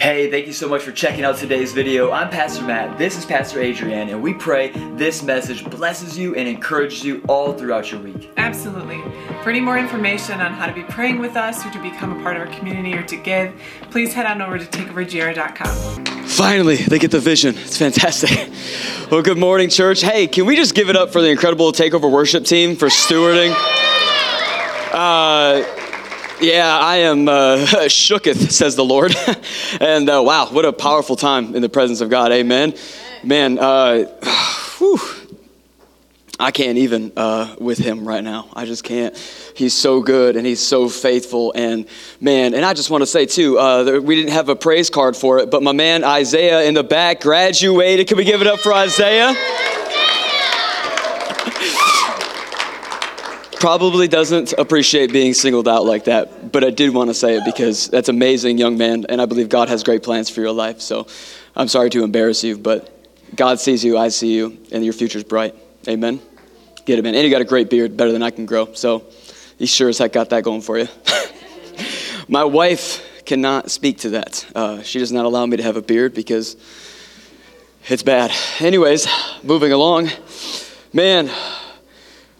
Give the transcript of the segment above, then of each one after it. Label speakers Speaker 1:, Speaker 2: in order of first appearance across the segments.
Speaker 1: Hey, thank you so much for checking out today's video. I'm Pastor Matt, this is Pastor Adrian, and we pray this message blesses you and encourages you all throughout your week.
Speaker 2: Absolutely. For any more information on how to be praying with us or to become a part of our community or to give, please head on over to takeovergr.com.
Speaker 3: Finally, they get the vision. It's fantastic. Well, good morning, church. Hey, can we just give it up for the incredible Takeover worship team for stewarding? Uh, yeah, I am uh, shooketh, says the Lord. and uh, wow, what a powerful time in the presence of God. Amen. Man, uh, whew, I can't even uh, with him right now. I just can't. He's so good and he's so faithful. And man, and I just want to say too, uh, we didn't have a praise card for it, but my man Isaiah in the back graduated. Can we give it up for Isaiah? Probably doesn't appreciate being singled out like that, but I did want to say it because that's amazing, young man, and I believe God has great plans for your life. So I'm sorry to embarrass you, but God sees you, I see you, and your future's bright. Amen. Get it, man. And you got a great beard, better than I can grow. So he sure as heck got that going for you. My wife cannot speak to that. Uh, she does not allow me to have a beard because it's bad. Anyways, moving along. Man,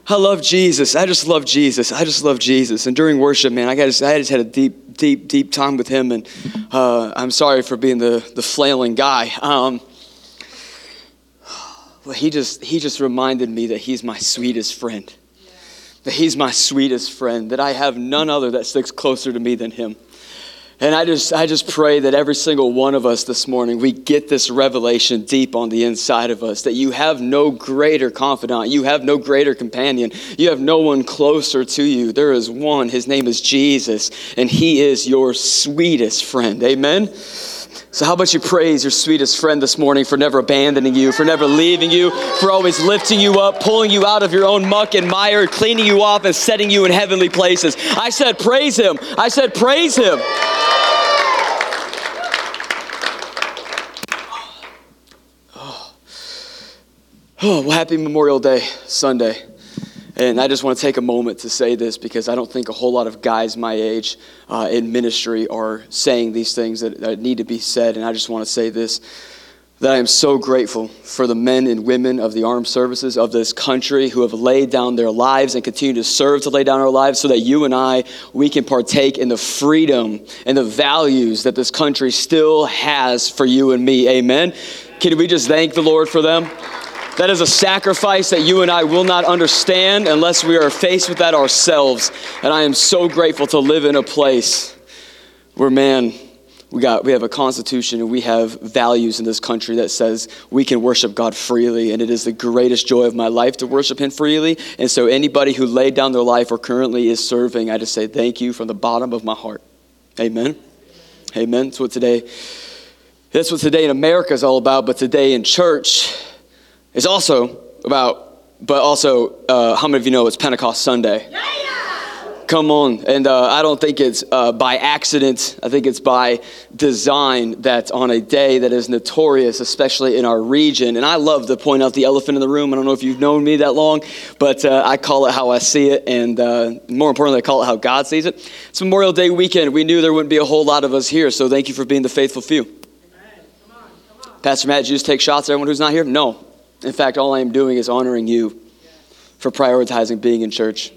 Speaker 3: I love Jesus. I just love Jesus. I just love Jesus. And during worship, man, I, just, I just had a deep, deep, deep time with him. And uh, I'm sorry for being the, the flailing guy. Um, he just, he just reminded me that he's my sweetest friend. That he's my sweetest friend. That I have none other that sticks closer to me than him. And I just, I just pray that every single one of us this morning, we get this revelation deep on the inside of us that you have no greater confidant, you have no greater companion, you have no one closer to you. There is one, his name is Jesus, and he is your sweetest friend. Amen? So, how about you praise your sweetest friend this morning for never abandoning you, for never leaving you, for always lifting you up, pulling you out of your own muck and mire, cleaning you off, and setting you in heavenly places? I said, Praise him. I said, Praise him. Oh, oh well, happy Memorial Day Sunday. And I just want to take a moment to say this because I don't think a whole lot of guys my age uh, in ministry are saying these things that, that need to be said. And I just want to say this that I am so grateful for the men and women of the armed services of this country who have laid down their lives and continue to serve to lay down our lives so that you and I, we can partake in the freedom and the values that this country still has for you and me. Amen. Can we just thank the Lord for them? That is a sacrifice that you and I will not understand unless we are faced with that ourselves. And I am so grateful to live in a place where, man, we got we have a constitution and we have values in this country that says we can worship God freely. And it is the greatest joy of my life to worship him freely. And so anybody who laid down their life or currently is serving I just say thank you from the bottom of my heart. Amen. Amen. That's what today that's what today in America is all about. But today in church is also about, but also, uh, how many of you know it's Pentecost Sunday? Yeah, Come on. And uh, I don't think it's uh, by accident. I think it's by design that on a day that is notorious, especially in our region, and I love to point out the elephant in the room. I don't know if you've known me that long, but uh, I call it how I see it, and uh, more importantly, I call it how God sees it. It's Memorial Day weekend. We knew there wouldn't be a whole lot of us here, so thank you for being the faithful few. Come on, come on. Pastor Matt, did you just take shots at everyone who's not here? No, in fact, all I am doing is honoring you for prioritizing being in church.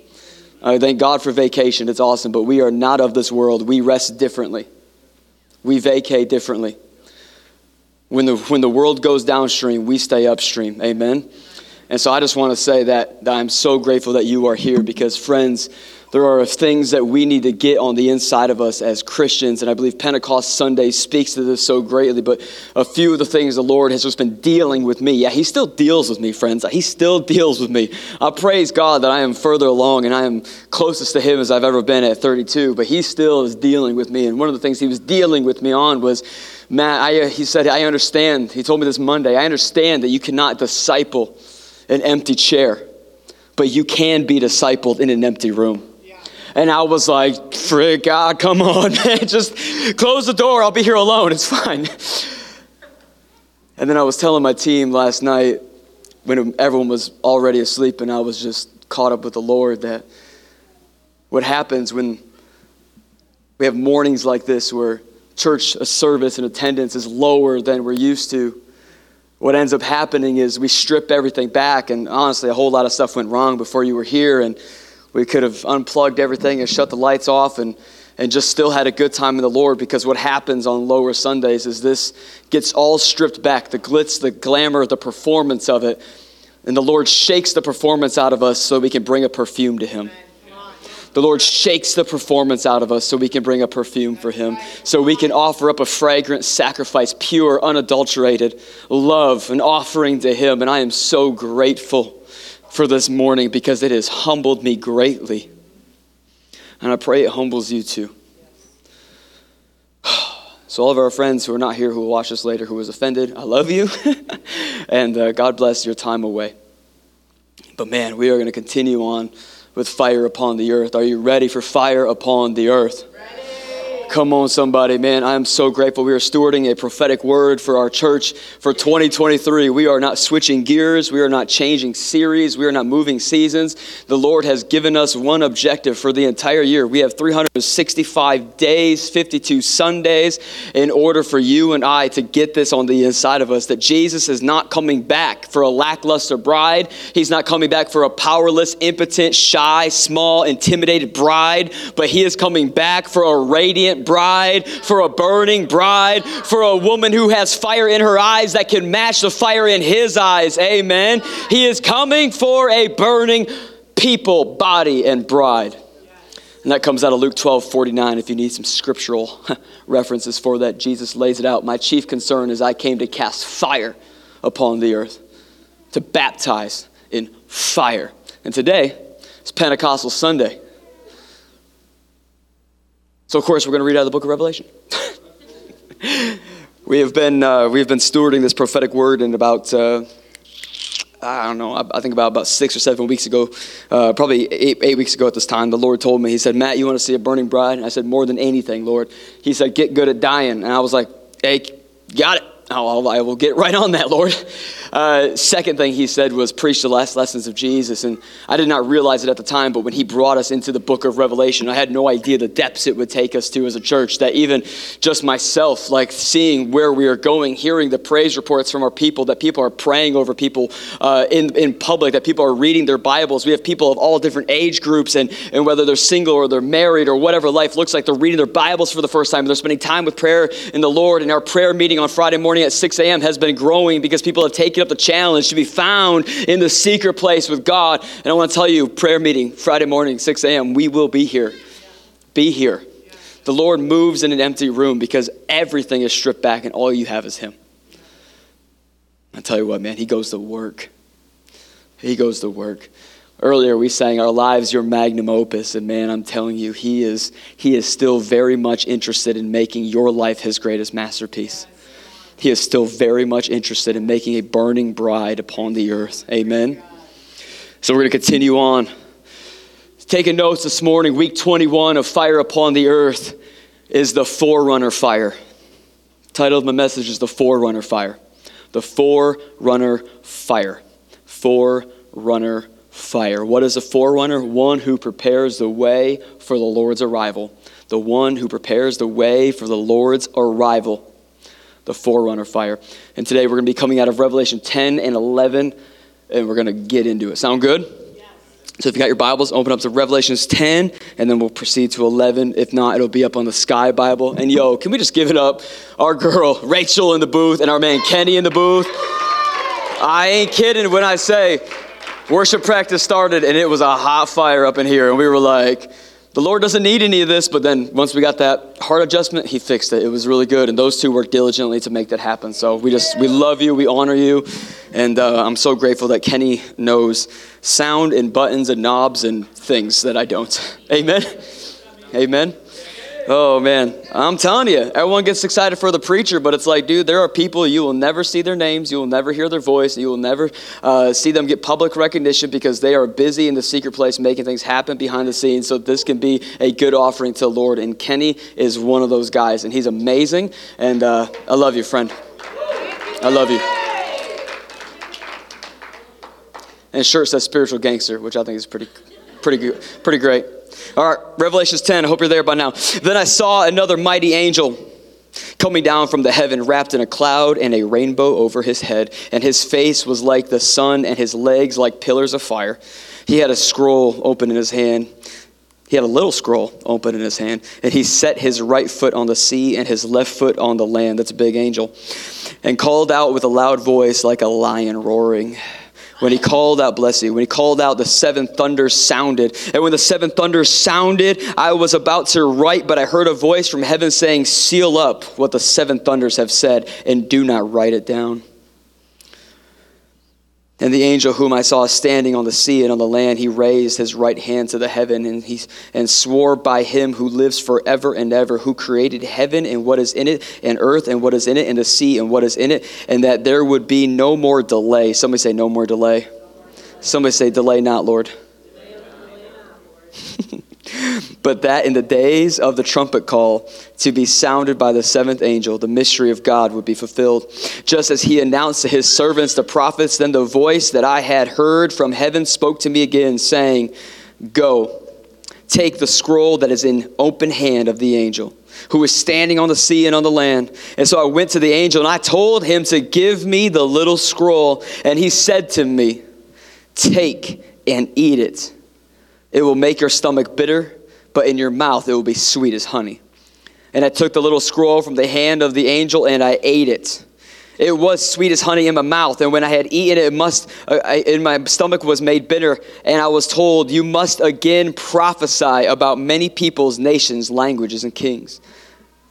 Speaker 3: I thank God for vacation. It's awesome, but we are not of this world. We rest differently. We vacate differently. When the, when the world goes downstream, we stay upstream. Amen. And so I just want to say that, that I'm so grateful that you are here because, friends, there are things that we need to get on the inside of us as Christians, and I believe Pentecost Sunday speaks to this so greatly. But a few of the things the Lord has just been dealing with me. Yeah, He still deals with me, friends. He still deals with me. I praise God that I am further along and I am closest to Him as I've ever been at 32, but He still is dealing with me. And one of the things He was dealing with me on was, Matt, I, uh, he said, I understand. He told me this Monday, I understand that you cannot disciple an empty chair, but you can be discipled in an empty room. And I was like, frick, God, come on, man. Just close the door. I'll be here alone. It's fine. And then I was telling my team last night when everyone was already asleep and I was just caught up with the Lord that what happens when we have mornings like this where church uh, service and attendance is lower than we're used to, what ends up happening is we strip everything back. And honestly, a whole lot of stuff went wrong before you were here. And we could have unplugged everything and shut the lights off and, and just still had a good time in the Lord because what happens on lower Sundays is this gets all stripped back the glitz, the glamour, the performance of it. And the Lord shakes the performance out of us so we can bring a perfume to Him. The Lord shakes the performance out of us so we can bring a perfume for Him, so we can offer up a fragrant sacrifice, pure, unadulterated love, an offering to Him. And I am so grateful for this morning because it has humbled me greatly. And I pray it humbles you too. So, all of our friends who are not here who will watch this later who was offended, I love you. and uh, God bless your time away. But man, we are going to continue on with fire upon the earth. Are you ready for fire upon the earth? Come on, somebody, man. I am so grateful. We are stewarding a prophetic word for our church for 2023. We are not switching gears. We are not changing series. We are not moving seasons. The Lord has given us one objective for the entire year. We have 365 days, 52 Sundays, in order for you and I to get this on the inside of us that Jesus is not coming back for a lackluster bride. He's not coming back for a powerless, impotent, shy, small, intimidated bride, but He is coming back for a radiant, bride, for a burning bride, for a woman who has fire in her eyes that can match the fire in his eyes. Amen. He is coming for a burning people, body, and bride. And that comes out of Luke 12 49. If you need some scriptural references for that, Jesus lays it out. My chief concern is I came to cast fire upon the earth, to baptize in fire. And today is Pentecostal Sunday. So, of course, we're going to read out of the book of Revelation. we have been, uh, we have been stewarding this prophetic word in about, uh, I don't know, I, think about, about six or seven weeks ago, uh, probably eight, eight weeks ago at this time, the Lord told me, He said, Matt, you want to see a burning bride? And I said, More than anything, Lord. He said, Get good at dying. And I was like, Hey, got it. I'll, I will get right on that, Lord. Uh, second thing he said was preach the last lessons of Jesus. And I did not realize it at the time, but when he brought us into the book of Revelation, I had no idea the depths it would take us to as a church. That even just myself, like seeing where we are going, hearing the praise reports from our people, that people are praying over people uh, in, in public, that people are reading their Bibles. We have people of all different age groups, and, and whether they're single or they're married or whatever life looks like, they're reading their Bibles for the first time. They're spending time with prayer in the Lord. And our prayer meeting on Friday morning at 6 a.m. has been growing because people have taken up the challenge to be found in the secret place with God. And I want to tell you, prayer meeting Friday morning, 6 a.m., we will be here. Be here. The Lord moves in an empty room because everything is stripped back and all you have is Him. I tell you what, man, He goes to work. He goes to work. Earlier we sang our lives your magnum opus and man I'm telling you he is he is still very much interested in making your life his greatest masterpiece. He is still very much interested in making a burning bride upon the earth. Amen. So we're going to continue on. Taking notes this morning, week 21 of Fire Upon the Earth is the Forerunner Fire. Title of my message is The Forerunner Fire. The Forerunner Fire. Forerunner Fire. What is a forerunner? One who prepares the way for the Lord's arrival. The one who prepares the way for the Lord's arrival the forerunner fire. And today we're going to be coming out of Revelation 10 and 11, and we're going to get into it. Sound good? Yes. So if you got your Bibles, open up to Revelations 10, and then we'll proceed to 11. If not, it'll be up on the Sky Bible. And yo, can we just give it up? Our girl Rachel in the booth and our man Kenny in the booth. I ain't kidding when I say worship practice started and it was a hot fire up in here, and we were like, the Lord doesn't need any of this, but then once we got that heart adjustment, He fixed it. It was really good, and those two worked diligently to make that happen. So we just we love you, we honor you, and uh, I'm so grateful that Kenny knows sound and buttons and knobs and things that I don't. Amen. Amen. Oh man, I'm telling you, everyone gets excited for the preacher, but it's like, dude, there are people you will never see their names, you will never hear their voice, you will never uh, see them get public recognition because they are busy in the secret place making things happen behind the scenes. So this can be a good offering to the Lord. And Kenny is one of those guys, and he's amazing. And uh, I love you, friend. I love you. And shirt says spiritual gangster, which I think is pretty, pretty good, pretty great. All right, Revelations 10. I hope you're there by now. Then I saw another mighty angel coming down from the heaven, wrapped in a cloud and a rainbow over his head. And his face was like the sun, and his legs like pillars of fire. He had a scroll open in his hand. He had a little scroll open in his hand, and he set his right foot on the sea and his left foot on the land. That's a big angel. And called out with a loud voice like a lion roaring. When he called out, bless you, when he called out, the seven thunders sounded. And when the seven thunders sounded, I was about to write, but I heard a voice from heaven saying, Seal up what the seven thunders have said, and do not write it down. And the angel whom I saw standing on the sea and on the land, he raised his right hand to the heaven and he and swore by him who lives forever and ever, who created heaven and what is in it, and earth and what is in it, and the sea and what is in it, and that there would be no more delay. Somebody say, No more delay. Somebody say, Delay not, Lord. but that in the days of the trumpet call to be sounded by the seventh angel, the mystery of God would be fulfilled. Just as he announced to his servants, the prophets, then the voice that I had heard from heaven spoke to me again, saying, Go, take the scroll that is in open hand of the angel who is standing on the sea and on the land. And so I went to the angel and I told him to give me the little scroll. And he said to me, Take and eat it. It will make your stomach bitter, but in your mouth it will be sweet as honey. And I took the little scroll from the hand of the angel and I ate it. It was sweet as honey in my mouth, and when I had eaten it, it must, uh, I, in my stomach was made bitter, and I was told, "You must again prophesy about many peoples, nations, languages, and kings."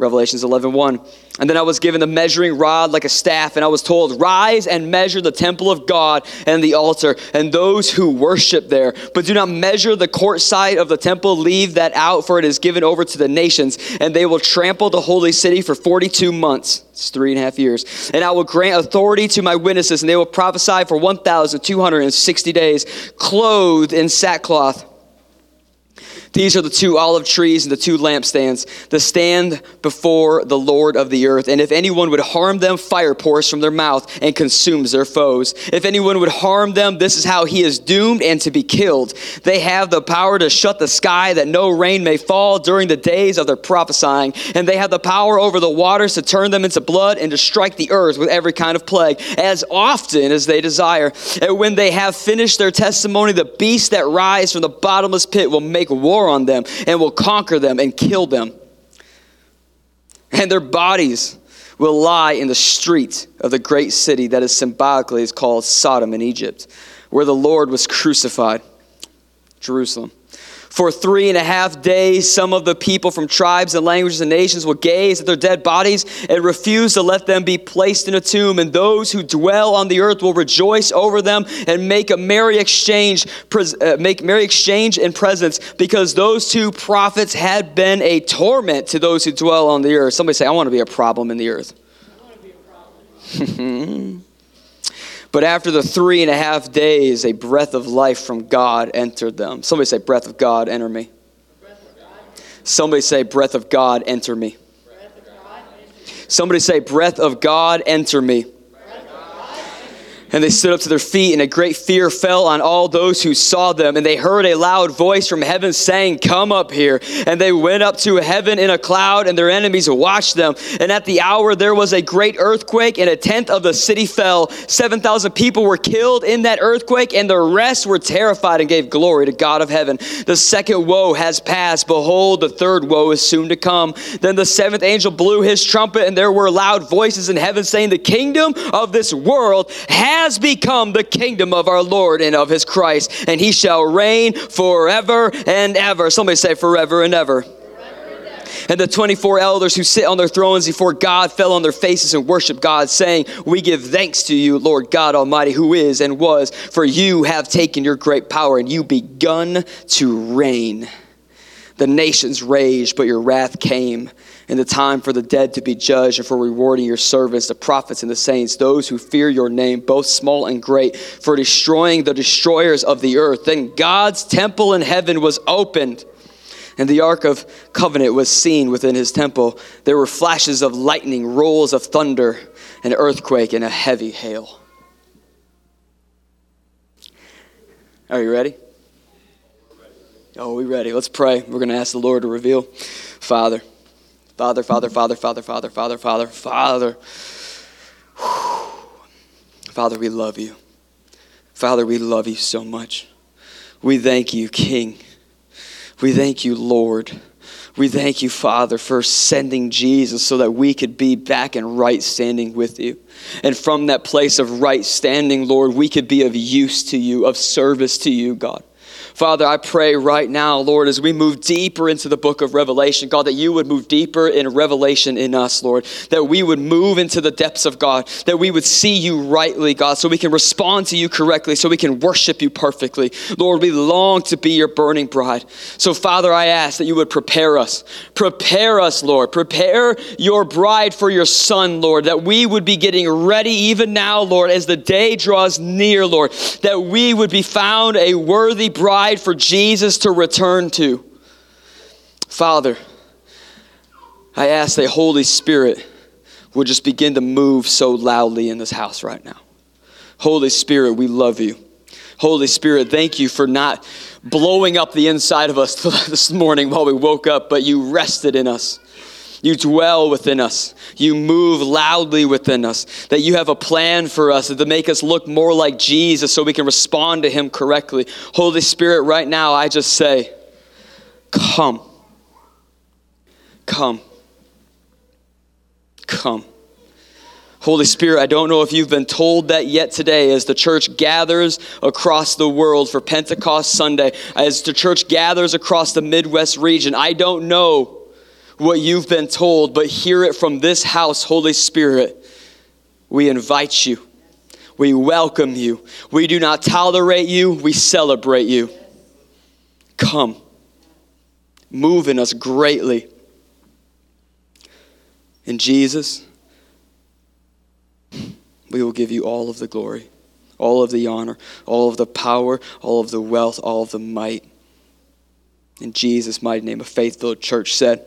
Speaker 3: Revelations 11 1. And then I was given the measuring rod like a staff, and I was told, Rise and measure the temple of God and the altar and those who worship there. But do not measure the court side of the temple, leave that out, for it is given over to the nations, and they will trample the holy city for 42 months. It's three and a half years. And I will grant authority to my witnesses, and they will prophesy for 1,260 days, clothed in sackcloth. These are the two olive trees and the two lampstands that stand before the Lord of the earth. And if anyone would harm them, fire pours from their mouth and consumes their foes. If anyone would harm them, this is how he is doomed and to be killed. They have the power to shut the sky that no rain may fall during the days of their prophesying. And they have the power over the waters to turn them into blood and to strike the earth with every kind of plague as often as they desire. And when they have finished their testimony, the beasts that rise from the bottomless pit will make war on them and will conquer them and kill them. And their bodies will lie in the street of the great city that is symbolically is called Sodom in Egypt, where the Lord was crucified, Jerusalem. For three and a half days, some of the people from tribes and languages and nations will gaze at their dead bodies and refuse to let them be placed in a tomb. And those who dwell on the earth will rejoice over them and make a merry exchange, uh, make merry exchange in presents, because those two prophets had been a torment to those who dwell on the earth. Somebody say, "I want to be a problem in the earth." But after the three and a half days, a breath of life from God entered them. Somebody say, Breath of God, enter me. Somebody say, Breath of God, enter me. Somebody say, Breath of God, enter me. And they stood up to their feet, and a great fear fell on all those who saw them. And they heard a loud voice from heaven saying, Come up here. And they went up to heaven in a cloud, and their enemies watched them. And at the hour there was a great earthquake, and a tenth of the city fell. 7,000 people were killed in that earthquake, and the rest were terrified and gave glory to God of heaven. The second woe has passed. Behold, the third woe is soon to come. Then the seventh angel blew his trumpet, and there were loud voices in heaven saying, The kingdom of this world has has become the kingdom of our Lord and of his Christ, and he shall reign forever and ever. Somebody say, forever and ever. And the 24 elders who sit on their thrones before God fell on their faces and worshiped God, saying, We give thanks to you, Lord God Almighty, who is and was, for you have taken your great power and you begun to reign. The nations raged, but your wrath came and the time for the dead to be judged and for rewarding your servants, the prophets and the saints, those who fear your name, both small and great, for destroying the destroyers of the earth. Then God's temple in heaven was opened. And the Ark of Covenant was seen within his temple. There were flashes of lightning, rolls of thunder, an earthquake, and a heavy hail. Are you ready? Oh, we ready? Let's pray. We're going to ask the Lord to reveal. Father, Father, Father, Father, Father, Father, Father, Father, Father. Father, we love you. Father, we love you so much. We thank you, King. We thank you, Lord. We thank you, Father, for sending Jesus so that we could be back in right standing with you. And from that place of right standing, Lord, we could be of use to you, of service to you, God. Father, I pray right now, Lord, as we move deeper into the book of Revelation, God, that you would move deeper in revelation in us, Lord, that we would move into the depths of God, that we would see you rightly, God, so we can respond to you correctly, so we can worship you perfectly. Lord, we long to be your burning bride. So, Father, I ask that you would prepare us. Prepare us, Lord. Prepare your bride for your son, Lord, that we would be getting ready even now, Lord, as the day draws near, Lord, that we would be found a worthy bride for Jesus to return to. Father, I ask that Holy Spirit would just begin to move so loudly in this house right now. Holy Spirit, we love you. Holy Spirit, thank you for not blowing up the inside of us this morning while we woke up, but you rested in us. You dwell within us. You move loudly within us. That you have a plan for us to make us look more like Jesus so we can respond to Him correctly. Holy Spirit, right now, I just say, Come. Come. Come. Holy Spirit, I don't know if you've been told that yet today as the church gathers across the world for Pentecost Sunday, as the church gathers across the Midwest region. I don't know what you've been told, but hear it from this house, Holy Spirit. We invite you. We welcome you. We do not tolerate you, we celebrate you. Come. Move in us greatly. In Jesus, we will give you all of the glory, all of the honor, all of the power, all of the wealth, all of the might. In Jesus' mighty name, a faithful church said,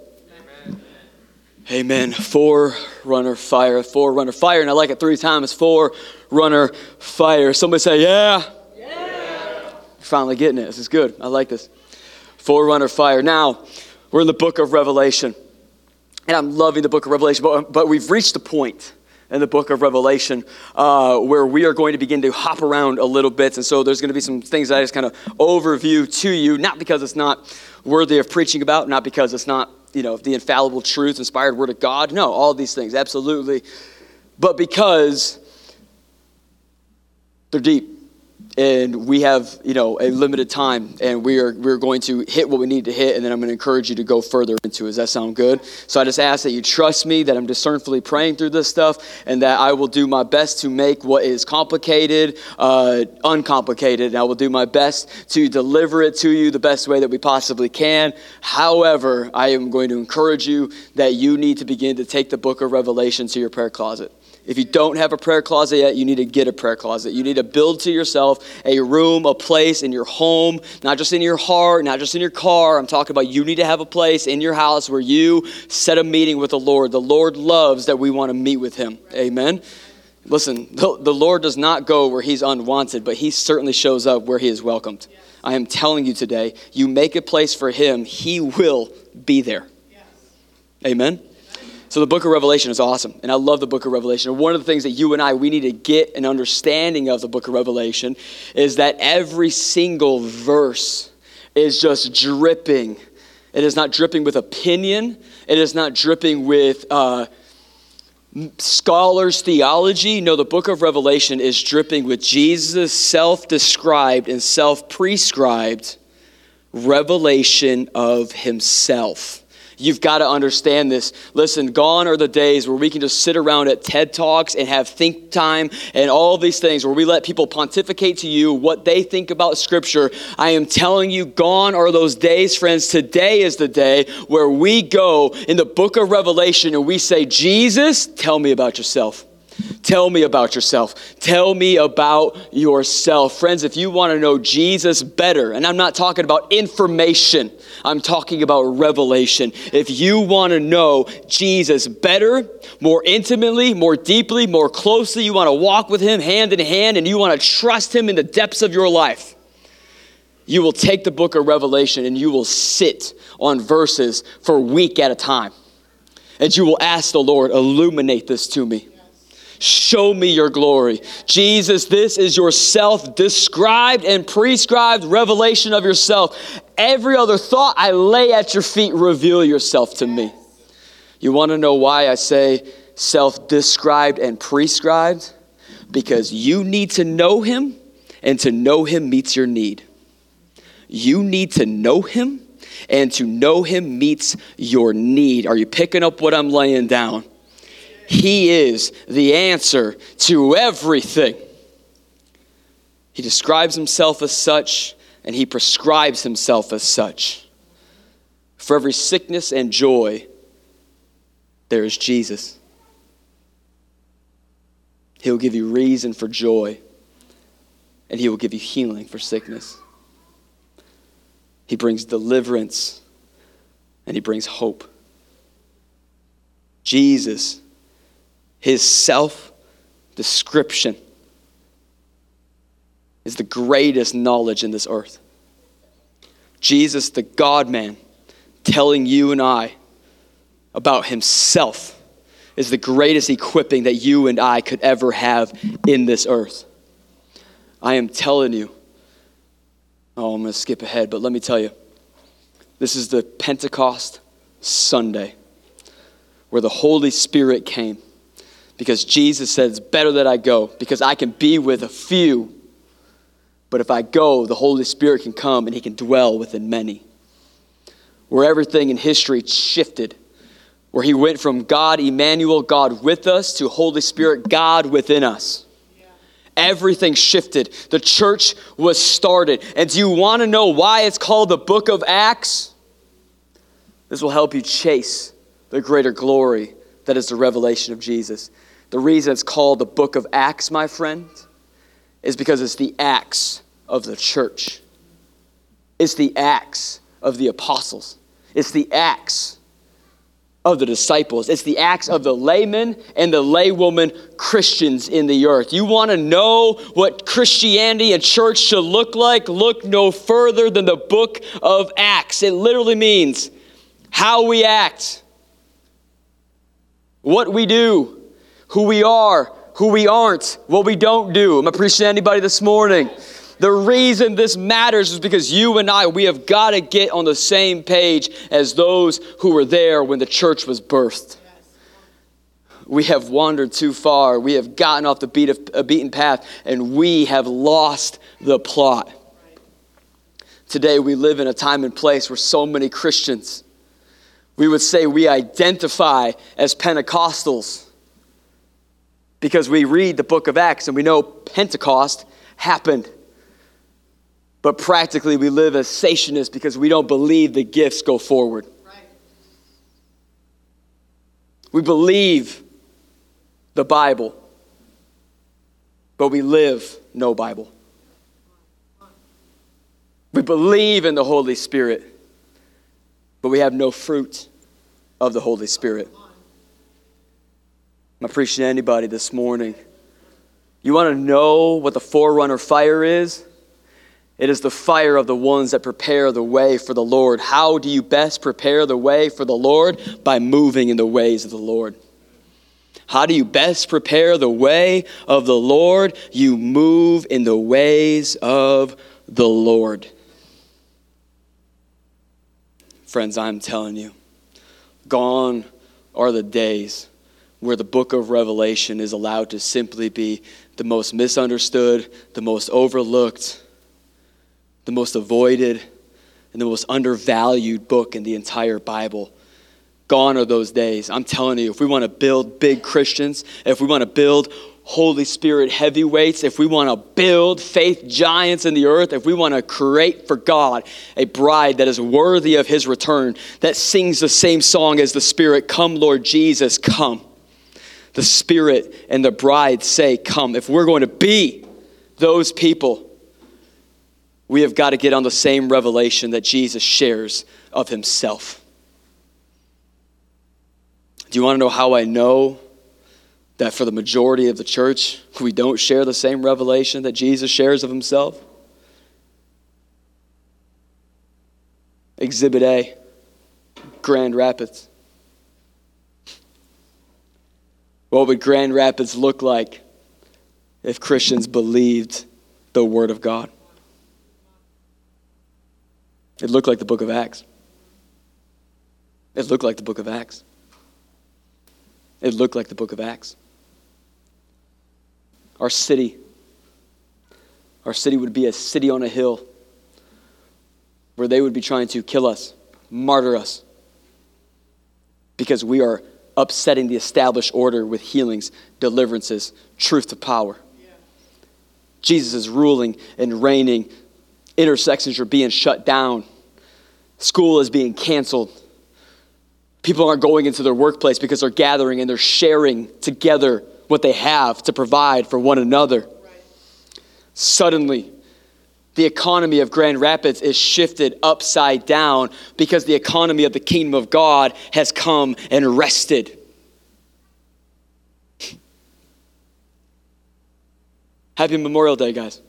Speaker 3: Amen. Forerunner fire, forerunner fire. And I like it three times. Forerunner fire. Somebody say, yeah. Yeah. Finally getting it. This is good. I like this. Forerunner fire. Now, we're in the book of Revelation. And I'm loving the book of Revelation, but, but we've reached the point in the book of Revelation uh, where we are going to begin to hop around a little bit. And so there's going to be some things that I just kind of overview to you, not because it's not worthy of preaching about, not because it's not you know, the infallible truth, inspired word of God. No, all these things, absolutely. But because they're deep and we have you know a limited time and we are we're going to hit what we need to hit and then i'm going to encourage you to go further into it. Does that sound good? So i just ask that you trust me that i'm discernfully praying through this stuff and that i will do my best to make what is complicated uh, uncomplicated and i will do my best to deliver it to you the best way that we possibly can. However i am going to encourage you that you need to begin to take the book of revelation to your prayer closet if you don't have a prayer closet yet, you need to get a prayer closet. You need to build to yourself a room, a place in your home, not just in your heart, not just in your car. I'm talking about you need to have a place in your house where you set a meeting with the Lord. The Lord loves that we want to meet with Him. Amen. Listen, the, the Lord does not go where He's unwanted, but He certainly shows up where He is welcomed. I am telling you today, you make a place for Him, He will be there. Amen. So the book of Revelation is awesome, and I love the book of Revelation. And one of the things that you and I we need to get an understanding of the book of Revelation is that every single verse is just dripping. It is not dripping with opinion. It is not dripping with uh, scholars' theology. No, the book of Revelation is dripping with Jesus' self-described and self-prescribed revelation of Himself. You've got to understand this. Listen, gone are the days where we can just sit around at TED Talks and have think time and all these things where we let people pontificate to you what they think about Scripture. I am telling you, gone are those days, friends. Today is the day where we go in the book of Revelation and we say, Jesus, tell me about yourself. Tell me about yourself. Tell me about yourself. Friends, if you want to know Jesus better, and I'm not talking about information, I'm talking about revelation. If you want to know Jesus better, more intimately, more deeply, more closely, you want to walk with Him hand in hand, and you want to trust Him in the depths of your life, you will take the book of Revelation and you will sit on verses for a week at a time And you will ask the Lord, illuminate this to me. Show me your glory. Jesus, this is your self described and prescribed revelation of yourself. Every other thought I lay at your feet, reveal yourself to me. You want to know why I say self described and prescribed? Because you need to know him, and to know him meets your need. You need to know him, and to know him meets your need. Are you picking up what I'm laying down? He is the answer to everything. He describes himself as such, and he prescribes himself as such. For every sickness and joy, there is Jesus. He'll give you reason for joy, and he will give you healing for sickness. He brings deliverance, and he brings hope. Jesus his self description is the greatest knowledge in this earth. Jesus, the God man, telling you and I about himself is the greatest equipping that you and I could ever have in this earth. I am telling you. Oh, I'm going to skip ahead, but let me tell you. This is the Pentecost Sunday where the Holy Spirit came because Jesus said, It's better that I go because I can be with a few. But if I go, the Holy Spirit can come and He can dwell within many. Where everything in history shifted, where He went from God, Emmanuel, God with us, to Holy Spirit, God within us. Everything shifted. The church was started. And do you want to know why it's called the book of Acts? This will help you chase the greater glory that is the revelation of Jesus. The reason it's called the book of Acts, my friend, is because it's the acts of the church. It's the acts of the apostles. It's the acts of the disciples. It's the acts of the laymen and the laywoman Christians in the earth. You want to know what Christianity and church should look like? Look no further than the book of Acts. It literally means how we act, what we do, who we are, who we aren't, what we don't do. Am I preaching to anybody this morning? The reason this matters is because you and I, we have got to get on the same page as those who were there when the church was birthed. We have wandered too far. We have gotten off the beat of, a beaten path, and we have lost the plot. Today, we live in a time and place where so many Christians, we would say we identify as Pentecostals because we read the book of Acts and we know Pentecost happened. But practically, we live as cessationists because we don't believe the gifts go forward. Right. We believe the Bible, but we live no Bible. We believe in the Holy Spirit, but we have no fruit of the Holy Spirit. I'm preaching to anybody this morning. You want to know what the forerunner fire is? It is the fire of the ones that prepare the way for the Lord. How do you best prepare the way for the Lord? By moving in the ways of the Lord. How do you best prepare the way of the Lord? You move in the ways of the Lord. Friends, I'm telling you, gone are the days where the book of Revelation is allowed to simply be the most misunderstood, the most overlooked, the most avoided, and the most undervalued book in the entire Bible. Gone are those days. I'm telling you, if we want to build big Christians, if we want to build Holy Spirit heavyweights, if we want to build faith giants in the earth, if we want to create for God a bride that is worthy of his return, that sings the same song as the Spirit, Come, Lord Jesus, come the Spirit and the bride say, Come. If we're going to be those people, we have got to get on the same revelation that Jesus shares of himself. Do you want to know how I know that for the majority of the church, we don't share the same revelation that Jesus shares of himself? Exhibit A, Grand Rapids. What would Grand Rapids look like if Christians believed the Word of God? It looked like the book of Acts. It looked like the book of Acts. It looked like the book of Acts. Our city, our city would be a city on a hill where they would be trying to kill us, martyr us, because we are upsetting the established order with healings, deliverances, truth to power. Jesus is ruling and reigning. Intersections are being shut down. School is being canceled. People aren't going into their workplace because they're gathering and they're sharing together what they have to provide for one another. Right. Suddenly, the economy of Grand Rapids is shifted upside down because the economy of the kingdom of God has come and rested. Happy Memorial Day, guys.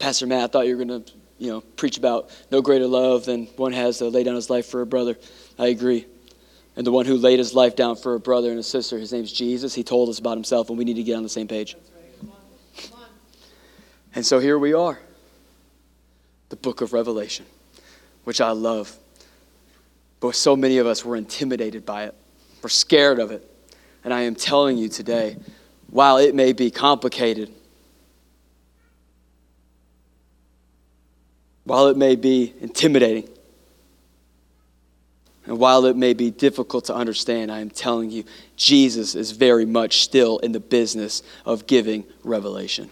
Speaker 3: Pastor Matt, I thought you were going to, you know, preach about no greater love than one has to lay down his life for a brother. I agree. And the one who laid his life down for a brother and a sister, his name's Jesus. He told us about himself, and we need to get on the same page. And so here we are, the book of Revelation, which I love. But so many of us were intimidated by it, we're scared of it. And I am telling you today, while it may be complicated, while it may be intimidating, and while it may be difficult to understand, I am telling you, Jesus is very much still in the business of giving revelation.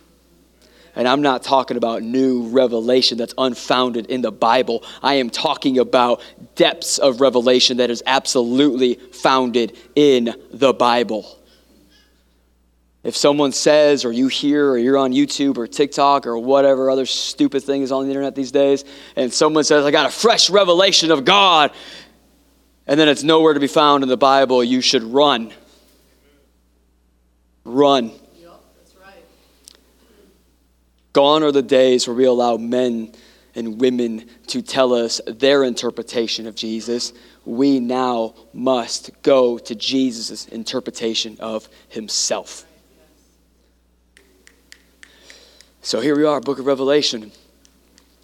Speaker 3: And I'm not talking about new revelation that's unfounded in the Bible. I am talking about depths of revelation that is absolutely founded in the Bible. If someone says, or you hear, or you're on YouTube or TikTok or whatever other stupid thing is on the internet these days, and someone says, I got a fresh revelation of God, and then it's nowhere to be found in the Bible, you should run. Run. Yep, that's right. Gone are the days where we allow men and women to tell us their interpretation of Jesus. We now must go to Jesus' interpretation of himself. So here we are, book of Revelation.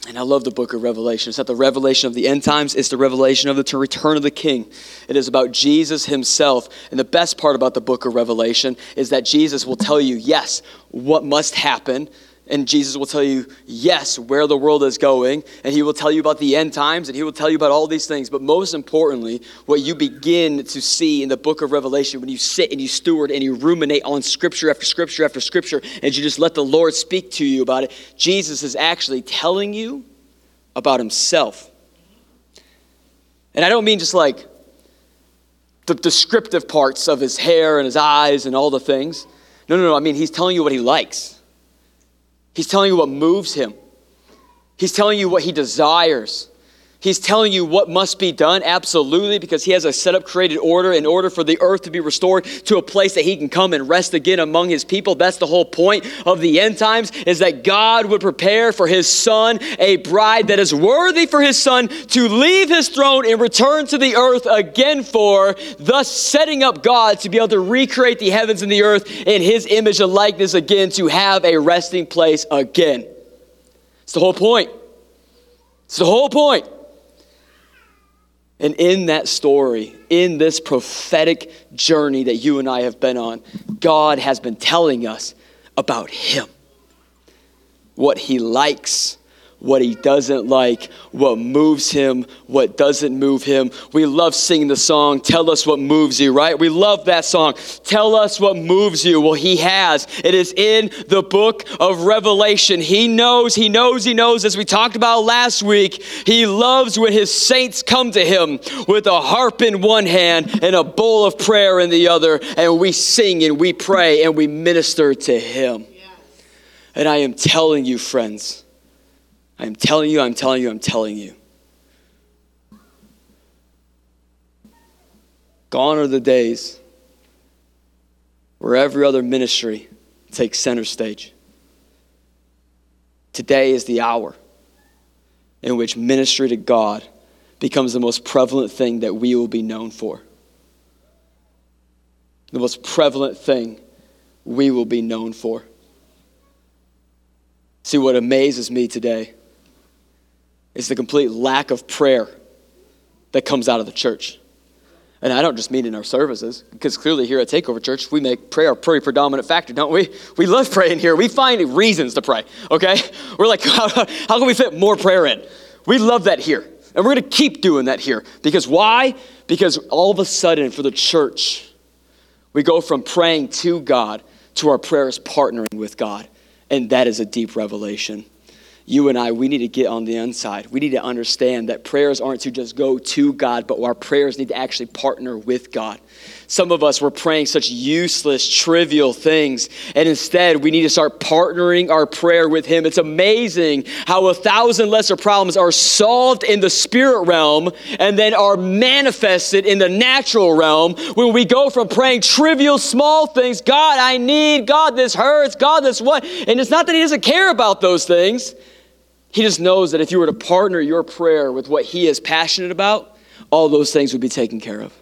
Speaker 3: And I love the book of Revelation. It's not the revelation of the end times, it's the revelation of the return of the king. It is about Jesus himself. And the best part about the book of Revelation is that Jesus will tell you, yes, what must happen and Jesus will tell you, yes, where the world is going, and he will tell you about the end times, and he will tell you about all these things. But most importantly, what you begin to see in the book of Revelation when you sit and you steward and you ruminate on scripture after scripture after scripture, and you just let the Lord speak to you about it, Jesus is actually telling you about himself. And I don't mean just like the descriptive parts of his hair and his eyes and all the things. No, no, no. I mean, he's telling you what he likes. He's telling you what moves him. He's telling you what he desires. He's telling you what must be done, absolutely, because he has a set up created order in order for the earth to be restored to a place that he can come and rest again among his people. That's the whole point of the end times, is that God would prepare for his son a bride that is worthy for his son to leave his throne and return to the earth again for, thus setting up God to be able to recreate the heavens and the earth in his image and likeness again, to have a resting place again. It's the whole point. It's the whole point. And in that story, in this prophetic journey that you and I have been on, God has been telling us about Him, what He likes, what he doesn't like, what moves him, what doesn't move him. We love singing the song, Tell Us What Moves You, right? We love that song. Tell us what moves you. Well, he has. It is in the book of Revelation. He knows, he knows, he knows, as we talked about last week, he loves when his saints come to him with a harp in one hand and a bowl of prayer in the other, and we sing and we pray and we minister to him. And I am telling you, friends, I'm telling you, I'm telling you, I'm telling you. Gone are the days where every other ministry takes center stage. Today is the hour in which ministry to God becomes the most prevalent thing that we will be known for. The most prevalent thing we will be known for. See, what amazes me today is the complete lack of prayer that comes out of the church. And I don't just mean in our services, because clearly here at Takeover Church, we make prayer a pretty predominant factor, don't we? We love praying here. We find reasons to pray, okay? We're like, how, how can we fit more prayer in? We love that here. And we're going to keep doing that here. Because why? Because all of a sudden, for the church, we go from praying to God to our prayers partnering with God. And that is a deep revelation you and I, we need to get on the inside. We need to understand that prayers aren't to just go to God, but our prayers need to actually partner with God. Some of us were praying such useless, trivial things, and instead we need to start partnering our prayer with Him. It's amazing how a thousand lesser problems are solved in the spirit realm and then are manifested in the natural realm when we go from praying trivial, small things God, I need, God, this hurts, God, this what. And it's not that He doesn't care about those things. He just knows that if you were to partner your prayer with what He is passionate about, all those things would be taken care of.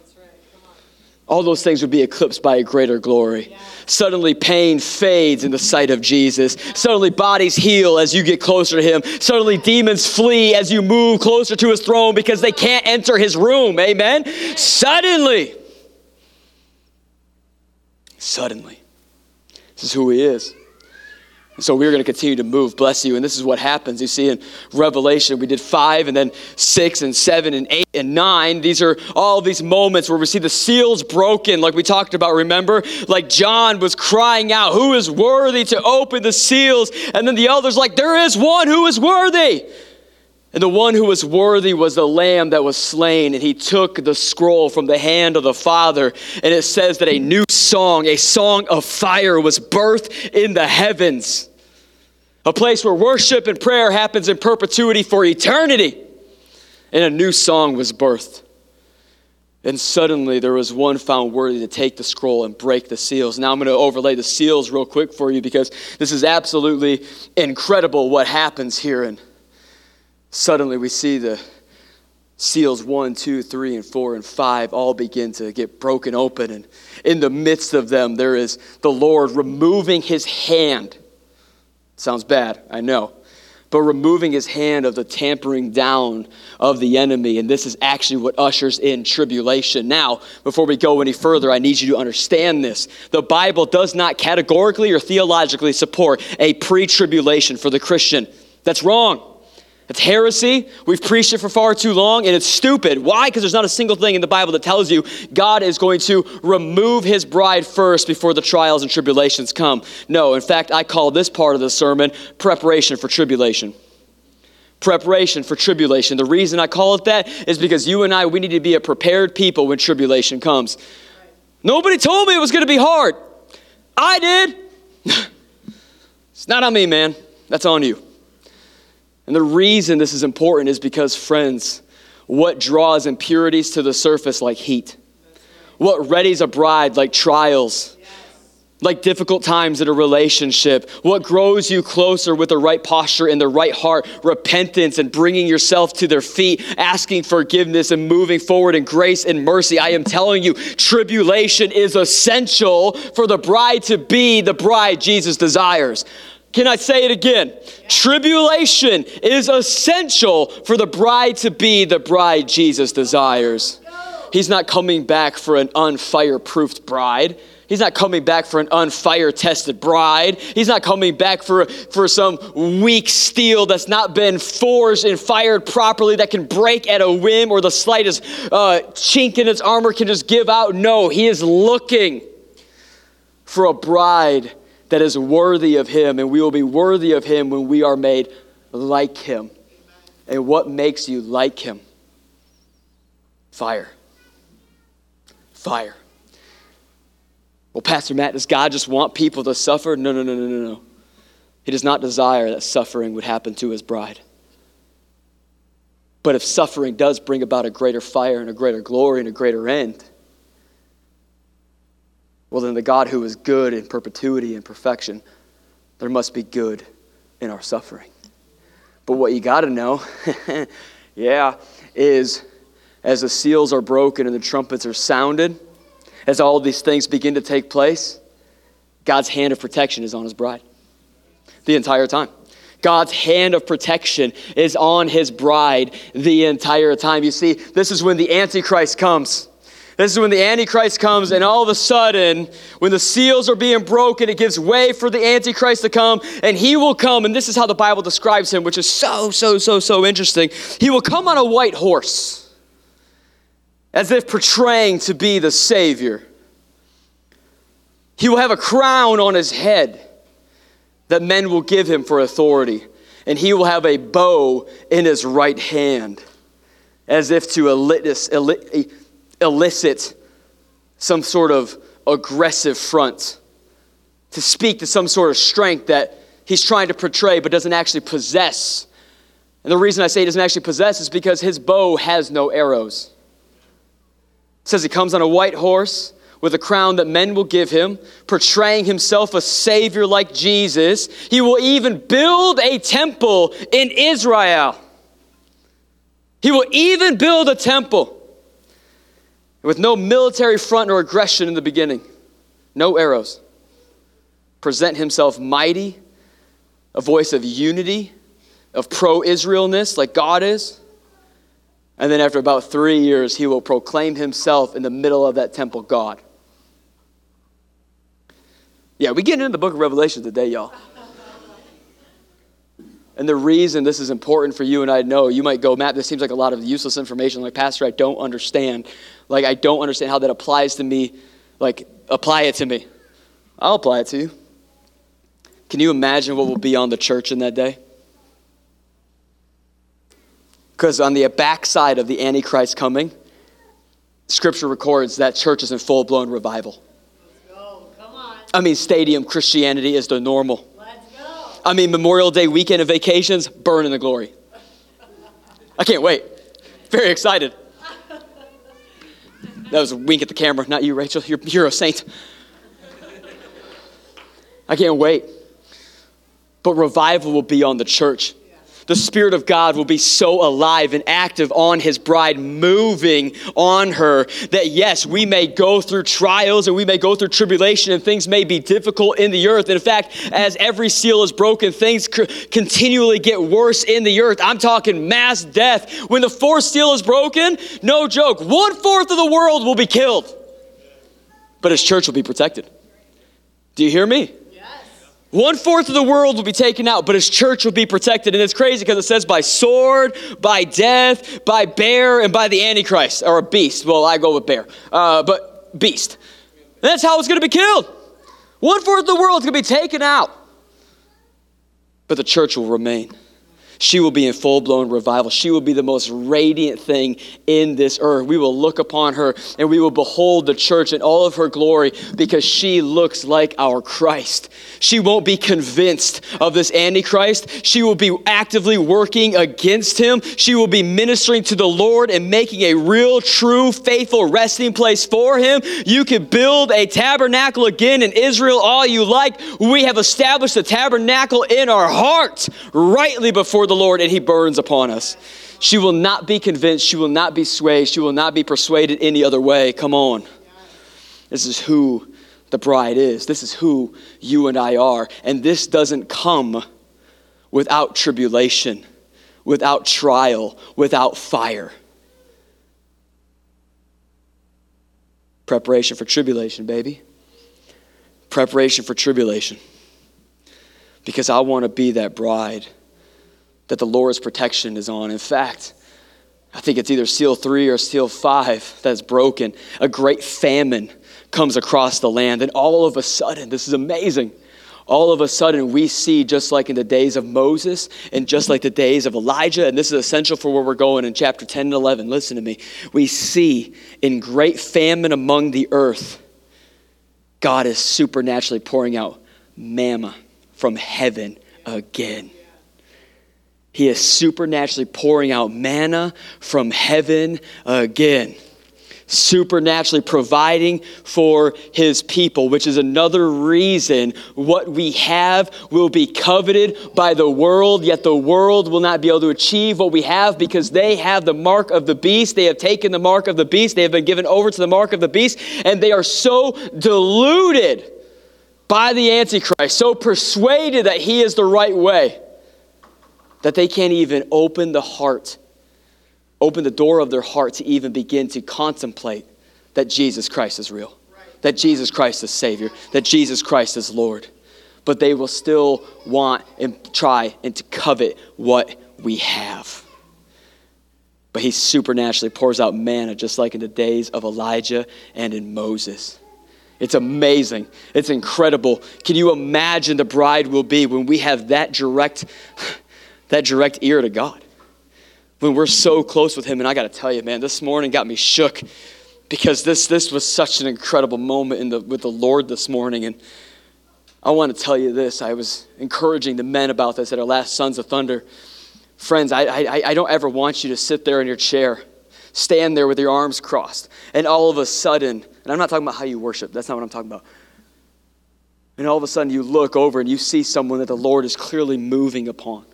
Speaker 3: All those things would be eclipsed by a greater glory. Suddenly, pain fades in the sight of Jesus. Suddenly, bodies heal as you get closer to Him. Suddenly, demons flee as you move closer to His throne because they can't enter His room. Amen? Suddenly. Suddenly. This is who He is. So we're going to continue to move, bless you. And this is what happens. You see in Revelation, we did five and then six and seven and eight and nine. These are all these moments where we see the seals broken, like we talked about, remember? Like John was crying out, Who is worthy to open the seals? And then the elders, like, There is one who is worthy. And the one who was worthy was the lamb that was slain, and he took the scroll from the hand of the Father. And it says that a new song, a song of fire, was birthed in the heavens. A place where worship and prayer happens in perpetuity for eternity. And a new song was birthed. And suddenly there was one found worthy to take the scroll and break the seals. Now I'm going to overlay the seals real quick for you because this is absolutely incredible what happens here. And suddenly we see the seals one, two, three, and four, and five all begin to get broken open. And in the midst of them, there is the Lord removing his hand. Sounds bad, I know. But removing his hand of the tampering down of the enemy. And this is actually what ushers in tribulation. Now, before we go any further, I need you to understand this. The Bible does not categorically or theologically support a pre tribulation for the Christian. That's wrong. It's heresy. We've preached it for far too long, and it's stupid. Why? Because there's not a single thing in the Bible that tells you God is going to remove his bride first before the trials and tribulations come. No, in fact, I call this part of the sermon preparation for tribulation. Preparation for tribulation. The reason I call it that is because you and I, we need to be a prepared people when tribulation comes. Nobody told me it was going to be hard. I did. it's not on me, man. That's on you. And the reason this is important is because, friends, what draws impurities to the surface like heat? What readies a bride like trials? Like difficult times in a relationship? What grows you closer with the right posture and the right heart? Repentance and bringing yourself to their feet, asking forgiveness and moving forward in grace and mercy. I am telling you, tribulation is essential for the bride to be the bride Jesus desires. Can I say it again? Tribulation is essential for the bride to be the bride Jesus desires. He's not coming back for an unfire-proofed bride. He's not coming back for an unfire tested bride. He's not coming back for, for some weak steel that's not been forged and fired properly that can break at a whim or the slightest uh, chink in its armor can just give out. No, he is looking for a bride that is worthy of him, and we will be worthy of him when we are made like him. And what makes you like him? Fire. Fire. Well, Pastor Matt, does God just want people to suffer? No, no, no, no, no, no. He does not desire that suffering would happen to his bride. But if suffering does bring about a greater fire and a greater glory and a greater end, well, then the God who is good in perpetuity and perfection, there must be good in our suffering. But what you got to know, Yeah, is as the seals are broken and the trumpets are sounded, as all these things begin to take place, God's hand of protection is on his bride the entire time. God's hand of protection is on his bride the entire time. You see, this is when the Antichrist comes. This is when the Antichrist comes, and all of a sudden, when the seals are being broken, it gives way for the Antichrist to come, and he will come. And this is how the Bible describes him, which is so, so, so, so interesting. He will come on a white horse, as if portraying to be the Savior. He will have a crown on his head that men will give him for authority, and he will have a bow in his right hand, as if to elicit some sort of aggressive front, to speak to some sort of strength that he's trying to portray but doesn't actually possess. And the reason I say he doesn't actually possess is because his bow has no arrows. It says he comes on a white horse with a crown that men will give him, portraying himself a savior like Jesus. He will even build a temple in Israel. He will even build a temple with no military front or aggression in the beginning, no arrows. Present himself mighty, a voice of unity, of pro Israelness like God is. And then after about three years, he will proclaim himself in the middle of that temple God. Yeah, we get into the book of Revelation today, y'all. And the reason this is important for you and I know, you might go, Matt, this seems like a lot of useless information. Like, Pastor, I don't understand. Like, I don't understand how that applies to me. Like, apply it to me. I'll apply it to you. Can you imagine what will be on the church in that day? Because on the backside of the Antichrist coming, Scripture records that church is in full blown revival. Let's go. Come on. I mean, stadium Christianity is the normal. Let's go. I mean, Memorial Day weekend of vacations, burn in the glory. I can't wait. Very excited. That was a wink at the camera, not you, Rachel. You're, you're a saint. I can't wait. But revival will be on the church the Spirit of God will be so alive and active on His bride, moving on her, that yes, we may go through trials and we may go through tribulation and things may be difficult in the earth. And in fact, as every seal is broken, things continually get worse in the earth. I'm talking mass death. When the fourth seal is broken, no joke, one fourth of the world will be killed, but His church will be protected. Do you hear me? One fourth of the world will be taken out, but his church will be protected. And it's crazy because it says by sword, by death, by bear, and by the Antichrist, or a beast. Well, I go with bear, uh, but beast. That's how it's going to be killed. One fourth of the world is going to be taken out, but the church will remain. She will be in full blown revival. She will be the most radiant thing in this earth. We will look upon her and we will behold the church in all of her glory because she looks like our Christ. She won't be convinced of this Antichrist. She will be actively working against him. She will be ministering to the Lord and making a real, true, faithful resting place for him. You can build a tabernacle again in Israel all you like. We have established a tabernacle in our heart rightly before the Lord and he burns upon us. She will not be convinced. She will not be swayed. She will not be persuaded any other way. Come on. This is who the bride is. This is who you and I are. And this doesn't come without tribulation, without trial, without fire. Preparation for tribulation, baby. Preparation for tribulation. Because I want to be that bride that the Lord's protection is on. In fact, I think it's either seal three or seal five that's broken. A great famine comes across the land, and all of a sudden, this is amazing. All of a sudden, we see, just like in the days of Moses and just like the days of Elijah, and this is essential for where we're going in chapter 10 and 11. Listen to me. We see in great famine among the earth, God is supernaturally pouring out manna from heaven again. He is supernaturally pouring out manna from heaven again. supernaturally providing for his people, which is another reason what we have will be coveted by the world, yet the world will not be able to achieve what we have because they have the mark of the beast. They have taken the mark of the beast. They have been given over to the mark of the beast, and they are so deluded by the Antichrist, so persuaded that he is the right way, that they can't even open the heart open the door of their heart to even begin to contemplate that Jesus Christ is real, that Jesus Christ is Savior, that Jesus Christ is Lord. But they will still want and try and to covet what we have. But he supernaturally pours out manna just like in the days of Elijah and in Moses. It's amazing. It's incredible. Can you imagine the bride will be when we have that direct that direct ear to God? when we're so close with Him. And I got to tell you, man, this morning got me shook because this, this was such an incredible moment in the, with the Lord this morning. And I want to tell you this. I was encouraging the men about this at our last Sons of Thunder. Friends, I, I, I don't ever want you to sit there in your chair, stand there with your arms crossed, and all of a sudden, and I'm not talking about how you worship, that's not what I'm talking about. And all of a sudden, you look over and you see someone that the Lord is clearly moving upon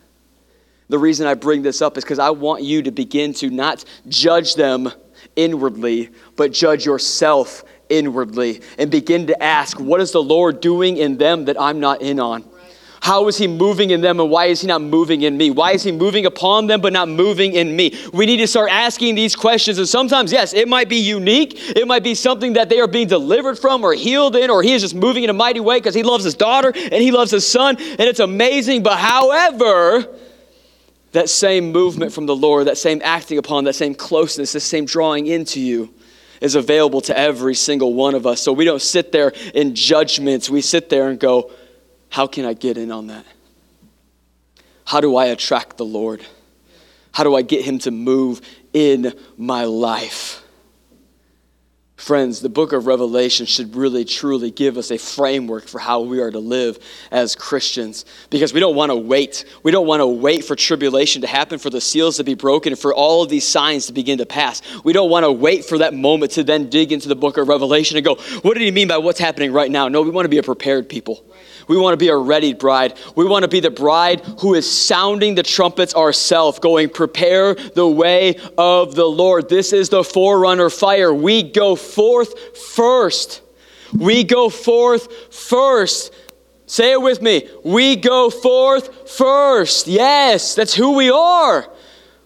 Speaker 3: the reason I bring this up is because I want you to begin to not judge them inwardly, but judge yourself inwardly and begin to ask, what is the Lord doing in them that I'm not in on? How is he moving in them and why is he not moving in me? Why is he moving upon them but not moving in me? We need to start asking these questions. And sometimes, yes, it might be unique. It might be something that they are being delivered from or healed in, or he is just moving in a mighty way because he loves his daughter and he loves his son. And it's amazing. But however, that same movement from the Lord, that same acting upon, that same closeness, this same drawing into you is available to every single one of us. So we don't sit there in judgments. We sit there and go, How can I get in on that? How do I attract the Lord? How do I get Him to move in my life? Friends, the book of Revelation should really truly give us a framework for how we are to live as Christians because we don't want to wait. We don't want to wait for tribulation to happen, for the seals to be broken, for all of these signs to begin to pass. We don't want to wait for that moment to then dig into the book of Revelation and go, what did he mean by what's happening right now? No, we want to be a prepared people. We want to be a ready bride. We want to be the bride who is sounding the trumpets ourselves, going, Prepare the way of the Lord. This is the forerunner fire. We go forth first. We go forth first. Say it with me. We go forth first. Yes, that's who we are.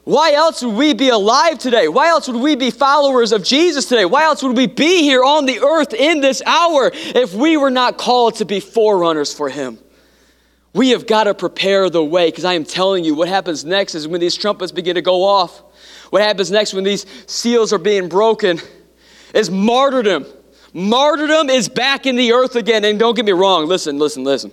Speaker 3: Why else would we be alive today? Why else would we be followers of Jesus today? Why else would we be here on the earth in this hour if we were not called to be forerunners for Him? We have got to prepare the way because I am telling you, what happens next is when these trumpets begin to go off, what happens next when these seals are being broken is martyrdom. Martyrdom is back in the earth again. And don't get me wrong, listen, listen, listen.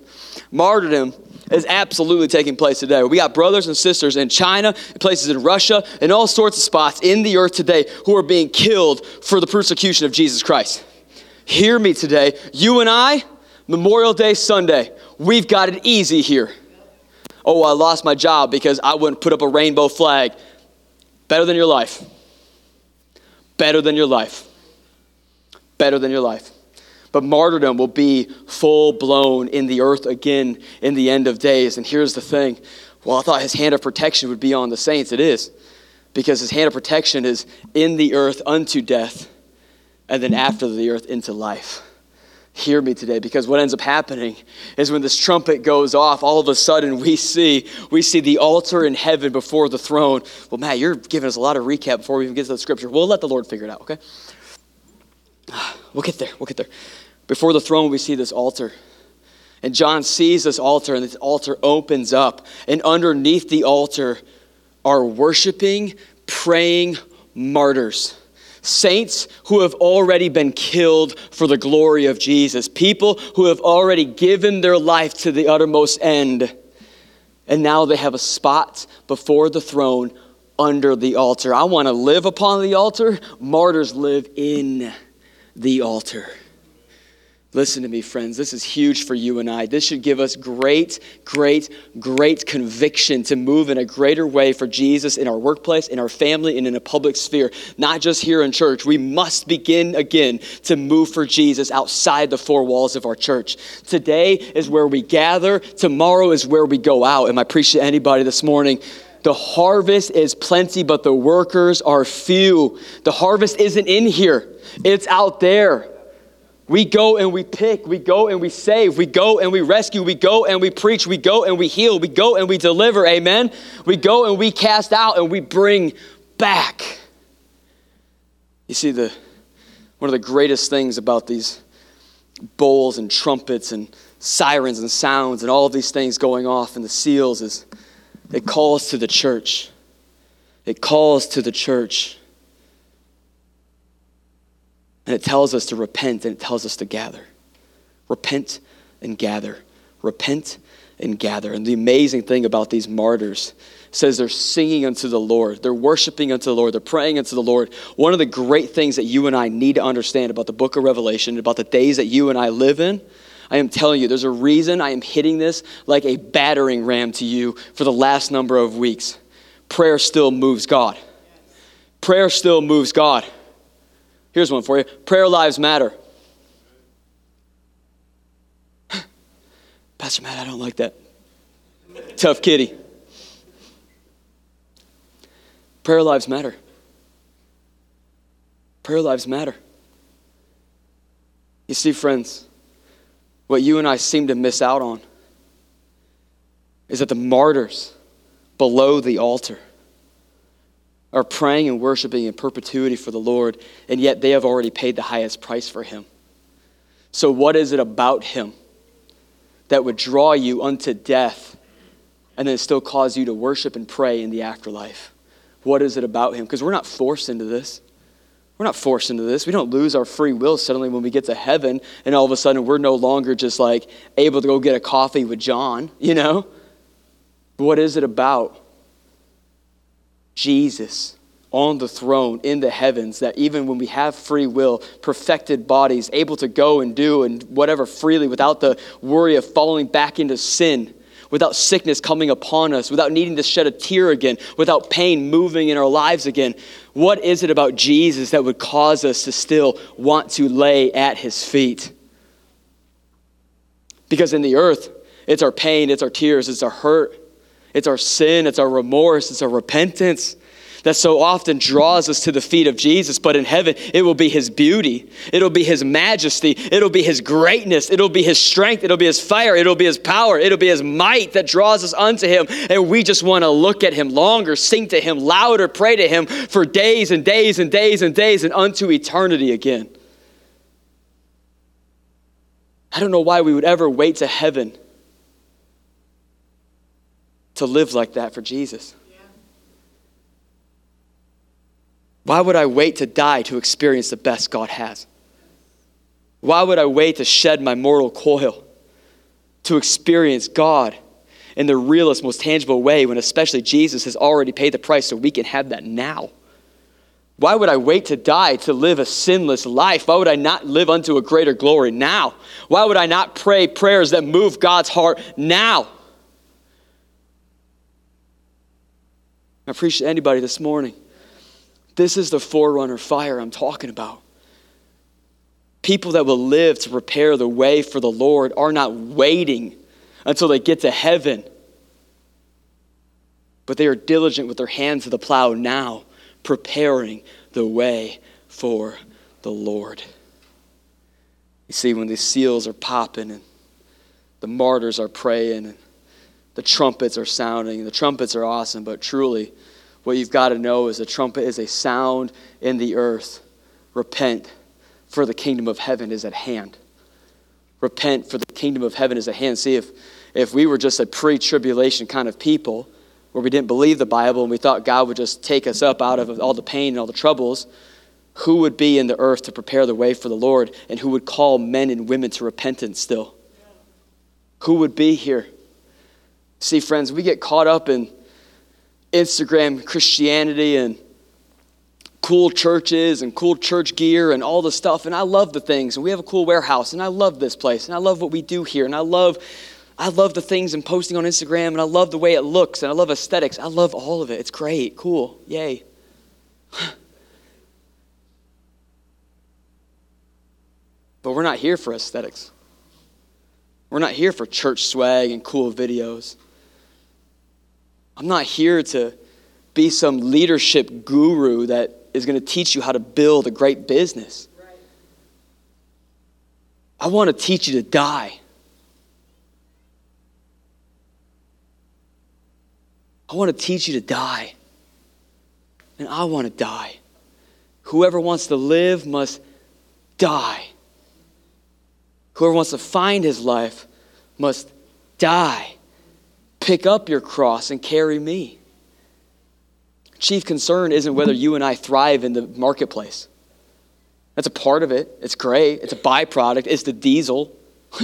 Speaker 3: Martyrdom is absolutely taking place today. We got brothers and sisters in China, places in Russia, and all sorts of spots in the earth today who are being killed for the persecution of Jesus Christ. Hear me today. You and I, Memorial Day Sunday, we've got it easy here. Oh, I lost my job because I wouldn't put up a rainbow flag. Better than your life. Better than your life. Better than your life but martyrdom will be full blown in the earth again in the end of days. And here's the thing well, I thought his hand of protection would be on the saints. It is, because his hand of protection is in the earth unto death, and then after the earth into life. Hear me today, because what ends up happening is when this trumpet goes off, all of a sudden we see we see the altar in heaven before the throne. Well, Matt, you're giving us a lot of recap before we even get to the scripture. We'll let the Lord figure it out, okay? We'll get there. We'll get there. Before the throne, we see this altar. And John sees this altar, and this altar opens up. And underneath the altar are worshiping, praying martyrs. Saints who have already been killed for the glory of Jesus. People who have already given their life to the uttermost end. And now they have a spot before the throne under the altar. I want to live upon the altar. Martyrs live in the altar. Listen to me, friends. This is huge for you and I. This should give us great, great, great conviction to move in a greater way for Jesus in our workplace, in our family, and in a public sphere, not just here in church. We must begin again to move for Jesus outside the four walls of our church. Today is where we gather, tomorrow is where we go out. Am I preaching to anybody this morning? The harvest is plenty, but the workers are few. The harvest isn't in here, it's out there. We go and we pick, we go and we save, we go and we rescue, we go and we preach, we go and we heal, we go and we deliver, amen? We go and we cast out and we bring back. You see, the, one of the greatest things about these bowls and trumpets and sirens and sounds and all of these things going off and the seals is it calls to the church. It calls to the church. And it tells us to repent and it tells us to gather. Repent and gather. Repent and gather. And the amazing thing about these martyrs says they're singing unto the Lord. They're worshiping unto the Lord. They're praying unto the Lord. One of the great things that you and I need to understand about the book of Revelation, about the days that you and I live in, I am telling you, there's a reason I am hitting this like a battering ram to you for the last number of weeks. Prayer still moves God. Prayer still moves God. Here's one for you Prayer lives matter. Pastor Matt, I don't like that. Tough kitty. Prayer lives matter. Prayer lives matter. You see, friends, what you and I seem to miss out on is that the martyrs below the altar are praying and worshiping in perpetuity for the Lord, and yet they have already paid the highest price for Him. So, what is it about Him that would draw you unto death and then still cause you to worship and pray in the afterlife? What is it about Him? Because we're not forced into this. We're not forced into this. We don't lose our free will suddenly when we get to heaven and all of a sudden we're no longer just like able to go get a coffee with John, you know? What is it about? Jesus on the throne in the heavens that even when we have free will, perfected bodies, able to go and do and whatever freely without the worry of falling back into sin, without sickness coming upon us, without needing to shed a tear again, without pain moving in our lives again. What is it about Jesus that would cause us to still want to lay at his feet? Because in the earth, it's our pain, it's our tears, it's our hurt, it's our sin, it's our remorse, it's our repentance that so often draws us to the feet of Jesus. But in heaven, it will be His beauty, it'll be His majesty, it'll be His greatness, it'll be His strength, it'll be His fire, it'll be His power, it'll be His might that draws us unto Him. And we just want to look at Him longer, sing to Him louder, pray to Him for days and days and days and days and unto eternity again. I don't know why we would ever wait to heaven to live like that for Jesus. Why would I wait to die to experience the best God has? Why would I wait to shed my mortal coil to experience God in the realest, most tangible way when, especially, Jesus has already paid the price so we can have that now? Why would I wait to die to live a sinless life? Why would I not live unto a greater glory now? Why would I not pray prayers that move God's heart now? I appreciate anybody this morning. This is the forerunner fire I'm talking about. People that will live to prepare the way for the Lord are not waiting until they get to heaven, but they are diligent with their hands to the plow now, preparing the way for the Lord. You see, when these seals are popping and the martyrs are praying and the trumpets are sounding, the trumpets are awesome, but truly, what you've got to know is a trumpet is a sound in the earth. Repent, for the kingdom of heaven is at hand. Repent, for the kingdom of heaven is at hand. See, if, if we were just a pre tribulation kind of people, where we didn't believe the Bible and we thought God would just take us up out of all the pain and all the troubles, who would be in the earth to prepare the way for the Lord and who would call men and women to repentance still? Who would be here? See, friends, we get caught up in Instagram Christianity and cool churches and cool church gear and all the stuff. And I love the things. And we have a cool warehouse. And I love this place. And I love what we do here. And I love, I love the things and posting on Instagram. And I love the way it looks. And I love aesthetics. I love all of it. It's great. Cool. Yay. but we're not here for aesthetics. We're not here for church swag and cool videos. I'm not here to be some leadership guru that is going to teach you how to build a great business. I want to teach you to die. I want to teach you to die. And I want to die. Whoever wants to live must die. Whoever wants to find his life must die. Pick up your cross and carry me chief concern isn't whether you and I thrive in the marketplace. That's a part of it. It's great. It's a byproduct. It's the diesel.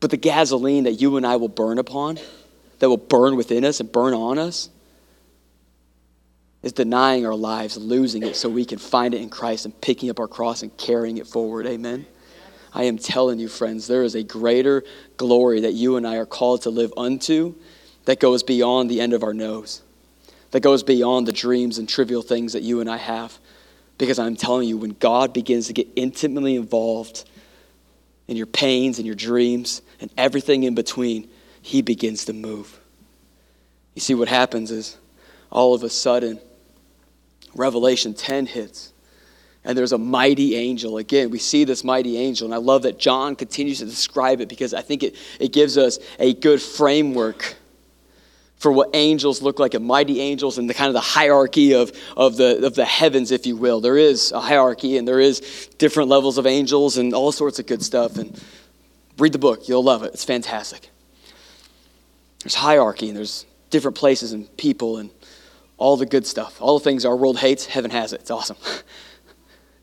Speaker 3: but the gasoline that you and I will burn upon, that will burn within us and burn on us, is denying our lives, losing it so we can find it in Christ and picking up our cross and carrying it forward. Amen. I am telling you, friends, there is a greater glory that you and I are called to live unto that goes beyond the end of our nose, that goes beyond the dreams and trivial things that you and I have. Because I'm telling you, when God begins to get intimately involved in your pains and your dreams and everything in between, He begins to move. You see, what happens is all of a sudden, Revelation 10 hits and there's a mighty angel. Again, we see this mighty angel, and I love that John continues to describe it because I think it, it gives us a good framework for what angels look like and mighty angels and the kind of the hierarchy of, of, the, of the heavens, if you will. There is a hierarchy and there is different levels of angels and all sorts of good stuff. And read the book, you'll love it. It's fantastic. There's hierarchy and there's different places and people and all the good stuff. All the things our world hates, heaven has it. It's awesome.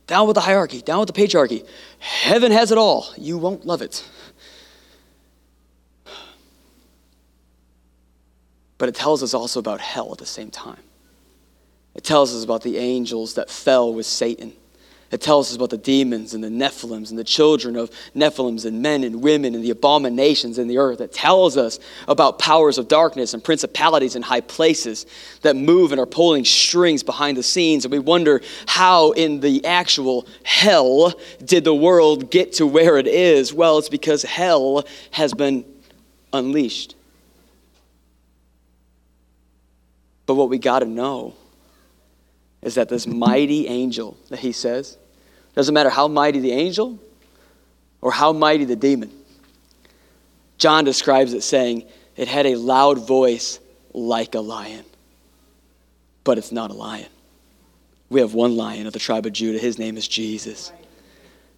Speaker 3: down with the hierarchy, down with the patriarchy. Heaven has it all. You won't love it. but it tells us also about hell at the same time. It tells us about the angels that fell with Satan. It tells us about the demons and the Nephilims and the children of Nephilims and men and women and the abominations in the earth. It tells us about powers of darkness and principalities in high places that move and are pulling strings behind the scenes. And we wonder how, in the actual hell, did the world get to where it is? Well, it's because hell has been unleashed. But what we got to know is that this mighty angel that he says, doesn't matter how mighty the angel or how mighty the demon. John describes it saying it had a loud voice like a lion, but it's not a lion. We have one lion of the tribe of Judah. His name is Jesus.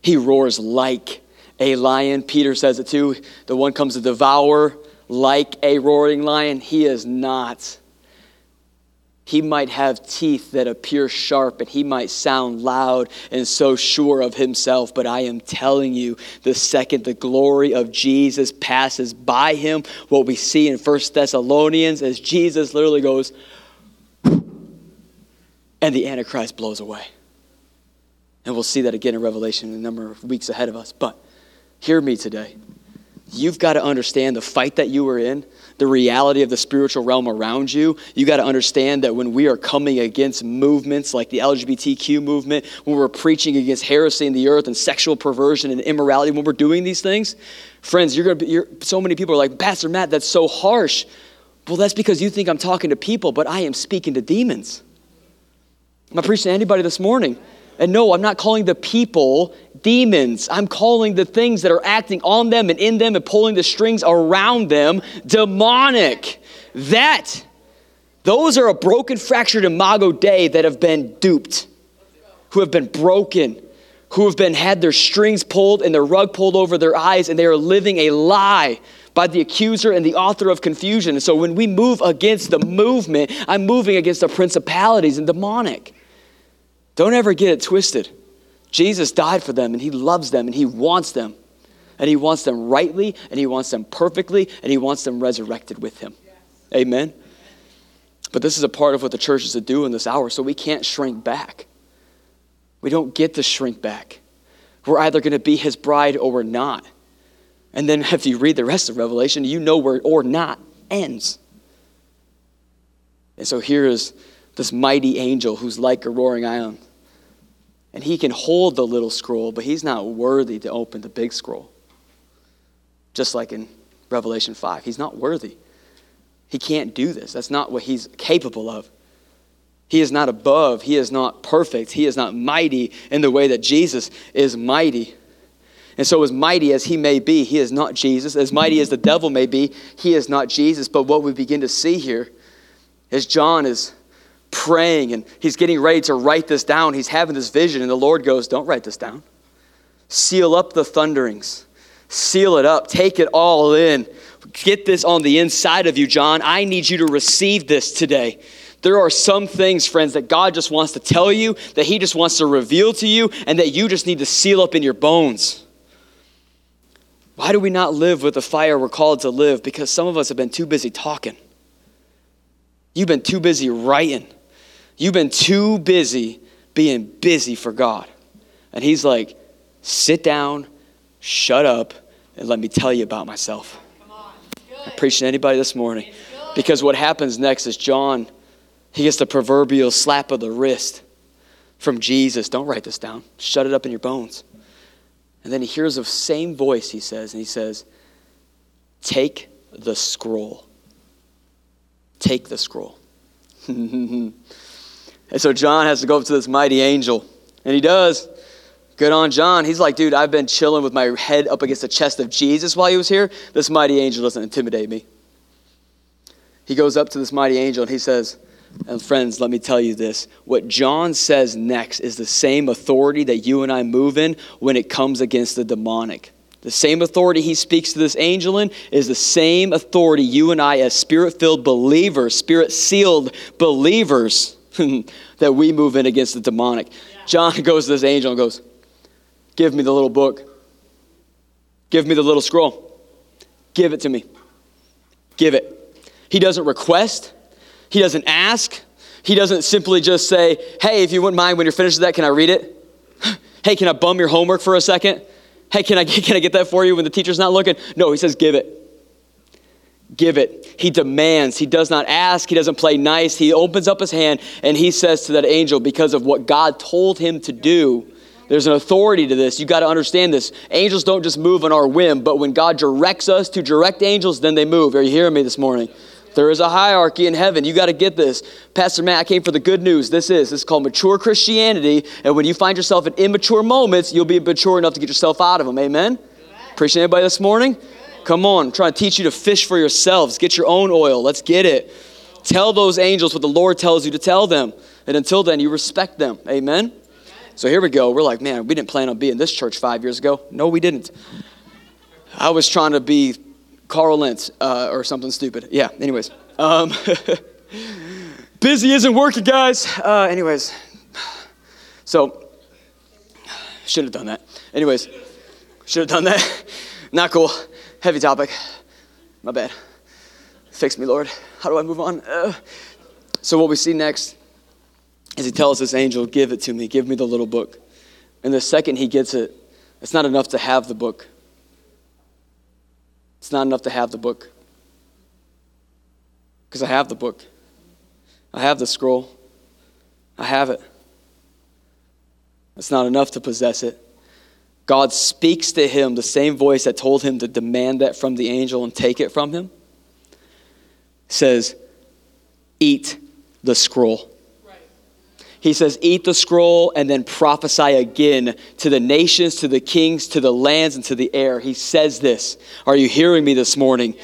Speaker 3: He roars like a lion. Peter says it too. The one comes to devour like a roaring lion. He is not. He might have teeth that appear sharp and he might sound loud and so sure of himself. But I am telling you, the second the glory of Jesus passes by him, what we see in First Thessalonians is Jesus literally goes, and the Antichrist blows away. And we'll see that again in Revelation in a number of weeks ahead of us. But hear me today. You've got to understand the fight that you were in the reality of the spiritual realm around you, you got to understand that when we are coming against movements like the LGBTQ movement, when we're preaching against heresy in the earth and sexual perversion and immorality, when we're doing these things, friends, you're going to be, you're, so many people are like, Pastor Matt, that's so harsh. Well, that's because you think I'm talking to people, but I am speaking to demons. I'm not preaching to anybody this morning. And no, I'm not calling the people demons. I'm calling the things that are acting on them and in them and pulling the strings around them demonic. That, those are a broken, fractured imago Dei that have been duped, who have been broken, who have been had their strings pulled and their rug pulled over their eyes, and they are living a lie by the accuser and the author of confusion. And so when we move against the movement, I'm moving against the principalities and demonic. Don't ever get it twisted. Jesus died for them and he loves them and he wants them. And he wants them rightly and he wants them perfectly and he wants them resurrected with him. Yes. Amen. But this is a part of what the church is to do in this hour, so we can't shrink back. We don't get to shrink back. We're either going to be his bride or we're not. And then if you read the rest of Revelation, you know where or not ends. And so here is this mighty angel who's like a roaring lion. And he can hold the little scroll, but he's not worthy to open the big scroll. Just like in Revelation 5, he's not worthy. He can't do this. That's not what he's capable of. He is not above. He is not perfect. He is not mighty in the way that Jesus is mighty. And so, as mighty as he may be, he is not Jesus. As mighty as the devil may be, he is not Jesus. But what we begin to see here is John is praying and he's getting ready to write this down. He's having this vision, and the Lord goes, Don't write this down. Seal up the thunderings, seal it up, take it all in. Get this on the inside of you, John. I need you to receive this today. There are some things, friends, that God just wants to tell you, that He just wants to reveal to you, and that you just need to seal up in your bones. Why do we not live with the fire we're called to live? Because some of us have been too busy talking. You've been too busy writing. You've been too busy being busy for God. And He's like, sit down, shut up, and let me tell you about myself. I'm preaching to anybody this morning. Because what happens next is John he gets the proverbial slap of the wrist from Jesus. Don't write this down. Shut it up in your bones. And then he hears the same voice, he says, and he says, Take the scroll. Take the scroll. and so John has to go up to this mighty angel, and he does. Good on John. He's like, dude, I've been chilling with my head up against the chest of Jesus while he was here. This mighty angel doesn't intimidate me. He goes up to this mighty angel and he says, and friends, let me tell you this. What John says next is the same authority that you and I move in when it comes against the demonic. The same authority he speaks to this angel in is the same authority you and I, as spirit filled believers, spirit sealed believers, that we move in against the demonic. John goes to this angel and goes, Give me the little book. Give me the little scroll. Give it to me. Give it. He doesn't request, he doesn't ask. He doesn't simply just say, hey, if you wouldn't mind when you're finished with that, can I read it? hey, can I bum your homework for a second? Hey, can I, can I get that for you when the teacher's not looking? No, he says, give it. Give it. He demands. He does not ask. He doesn't play nice. He opens up his hand and he says to that angel, because of what God told him to do, there's an authority to this. You got to understand this. Angels don't just move on our whim, but when God directs us to direct angels, then they move. Are you hearing me this morning? There is a hierarchy in heaven. You got to get this. Pastor Matt, I came for the good news. This is. This is called mature Christianity. And when you find yourself in immature moments, you'll be mature enough to get yourself out of them. Amen? Appreciate anybody this morning? Come on. I'm trying to teach you to fish for yourselves. Get your own oil. Let's get it. Tell those angels what the Lord tells you to tell them. And until then, you respect them. Amen? So here we go. We're like, man, we didn't plan on being this church five years ago. No, we didn't. I was trying to be Carl Lentz uh, or something stupid. Yeah, anyways. Um, busy isn't working, guys. Uh, anyways, so should have done that. Anyways, should have done that. Not cool. Heavy topic. My bad. Fix me, Lord. How do I move on? Uh, so, what we see next is he tells this angel, Give it to me, give me the little book. And the second he gets it, it's not enough to have the book. It's not enough to have the book. Because I have the book, I have the scroll, I have it. It's not enough to possess it. God speaks to him the same voice that told him to demand that from the angel and take it from him. Says, Eat the scroll. He says, Eat the scroll and then prophesy again to the nations, to the kings, to the lands, and to the air. He says this. Are you hearing me this morning?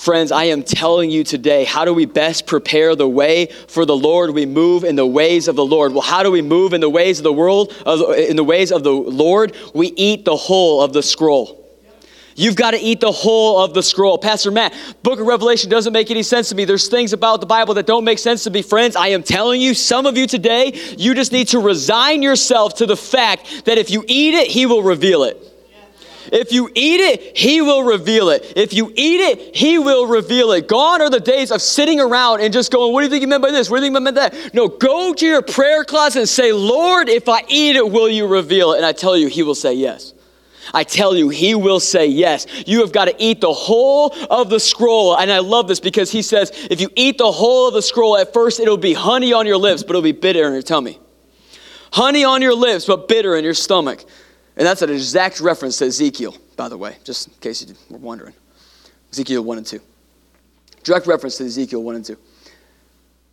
Speaker 3: Friends, I am telling you today, how do we best prepare the way for the Lord? We move in the ways of the Lord. Well, how do we move in the ways of the world, uh, in the ways of the Lord? We eat the whole of the scroll. You've got to eat the whole of the scroll. Pastor Matt, book of Revelation doesn't make any sense to me. There's things about the Bible that don't make sense to me. Friends, I am telling you, some of you today, you just need to resign yourself to the fact that if you eat it, He will reveal it. If you eat it, He will reveal it. If you eat it, He will reveal it. Gone are the days of sitting around and just going, What do you think you meant by this? What do you think you meant by that? No, go to your prayer closet and say, Lord, if I eat it, will you reveal it? And I tell you, He will say yes. I tell you, he will say yes. You have got to eat the whole of the scroll. And I love this because he says, if you eat the whole of the scroll, at first it'll be honey on your lips, but it'll be bitter in your tummy. Honey on your lips, but bitter in your stomach. And that's an exact reference to Ezekiel, by the way, just in case you were wondering. Ezekiel 1 and 2. Direct reference to Ezekiel 1 and 2.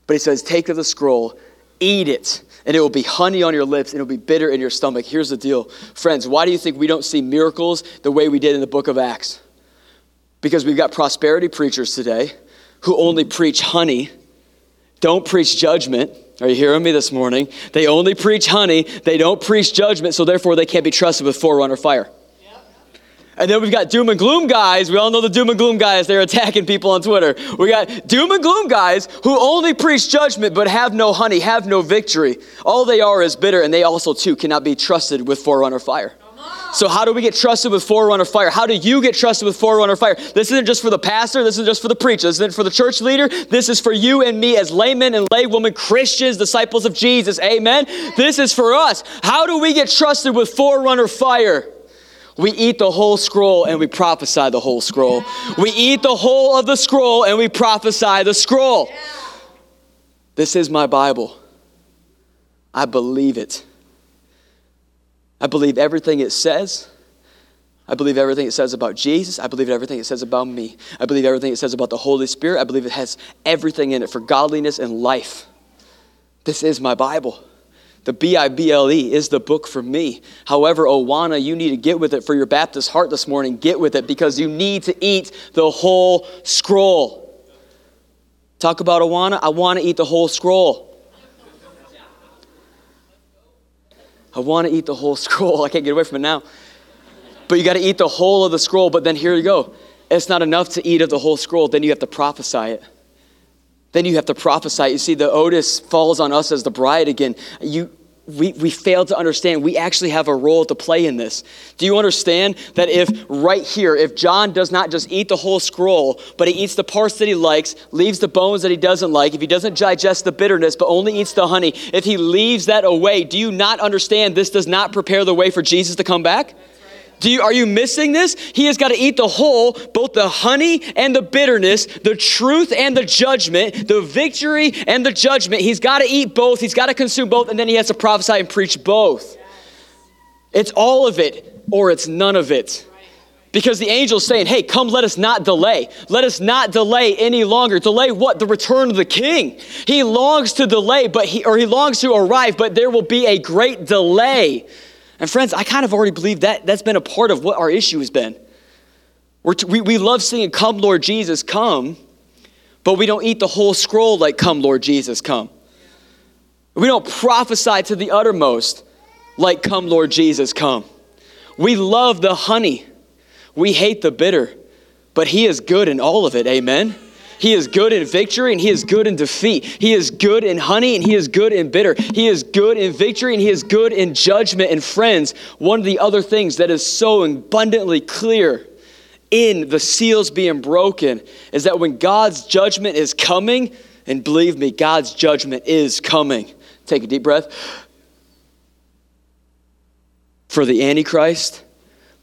Speaker 3: But he says, Take of the scroll, eat it, and it will be honey on your lips, and it will be bitter in your stomach. Here's the deal. Friends, why do you think we don't see miracles the way we did in the book of Acts? Because we've got prosperity preachers today who only preach honey, don't preach judgment are you hearing me this morning? They only preach honey, they don't preach judgment, so therefore they can't be trusted with forerunner fire. And then we've got doom and gloom guys. We all know the doom and gloom guys. They're attacking people on Twitter. We got doom and gloom guys who only preach judgment but have no honey, have no victory. All they are is bitter, and they also, too, cannot be trusted with forerunner fire. So, how do we get trusted with forerunner fire? How do you get trusted with forerunner fire? This isn't just for the pastor, this isn't just for the preacher, this isn't for the church leader. This is for you and me as laymen and laywomen, Christians, disciples of Jesus. Amen. This is for us. How do we get trusted with forerunner fire? We eat the whole scroll and we prophesy the whole scroll. We eat the whole of the scroll and we prophesy the scroll. This is my Bible. I believe it. I believe everything it says. I believe everything it says about Jesus. I believe everything it says about me. I believe everything it says about the Holy Spirit. I believe it has everything in it for godliness and life. This is my Bible. The B I B L E is the book for me. However, Awana, you need to get with it for your Baptist heart this morning. Get with it because you need to eat the whole scroll. Talk about Awana. I want to eat the whole scroll. I want to eat the whole scroll. I can't get away from it now. But you got to eat the whole of the scroll. But then here you go. It's not enough to eat of the whole scroll. Then you have to prophesy it. Then you have to prophesy. You see, the Otis falls on us as the bride again. You, we, we fail to understand we actually have a role to play in this. Do you understand that if right here, if John does not just eat the whole scroll, but he eats the parts that he likes, leaves the bones that he doesn't like, if he doesn't digest the bitterness, but only eats the honey, if he leaves that away, do you not understand this does not prepare the way for Jesus to come back? Do you, are you missing this? He has got to eat the whole, both the honey and the bitterness, the truth and the judgment, the victory and the judgment. He's got to eat both. He's got to consume both, and then he has to prophesy and preach both. It's all of it, or it's none of it. Because the angel's saying, hey, come, let us not delay. Let us not delay any longer. Delay what? The return of the king. He longs to delay, but he, or he longs to arrive, but there will be a great delay. And friends, I kind of already believe that that's been a part of what our issue has been. T- we, we love singing, Come, Lord Jesus, come, but we don't eat the whole scroll like, Come, Lord Jesus, come. We don't prophesy to the uttermost like, Come, Lord Jesus, come. We love the honey, we hate the bitter, but He is good in all of it, amen? He is good in victory and he is good in defeat. He is good in honey and he is good in bitter. He is good in victory and he is good in judgment. And friends, one of the other things that is so abundantly clear in the seals being broken is that when God's judgment is coming, and believe me, God's judgment is coming. Take a deep breath. For the Antichrist,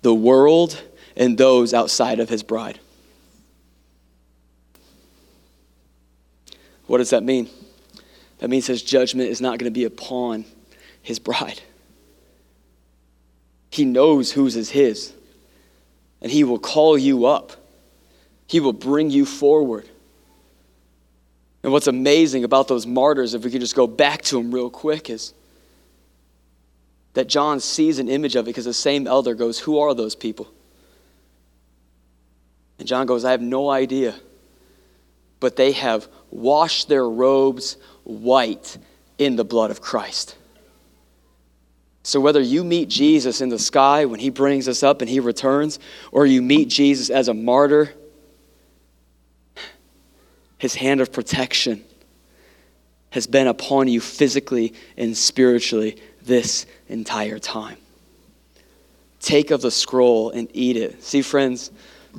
Speaker 3: the world, and those outside of his bride. What does that mean? That means his judgment is not going to be upon his bride. He knows whose is his, and he will call you up. He will bring you forward. And what's amazing about those martyrs, if we could just go back to them real quick, is that John sees an image of it because the same elder goes, Who are those people? And John goes, I have no idea. But they have wash their robes white in the blood of Christ. So, whether you meet Jesus in the sky when he brings us up and he returns, or you meet Jesus as a martyr, his hand of protection has been upon you physically and spiritually this entire time take of the scroll and eat it. See, friends,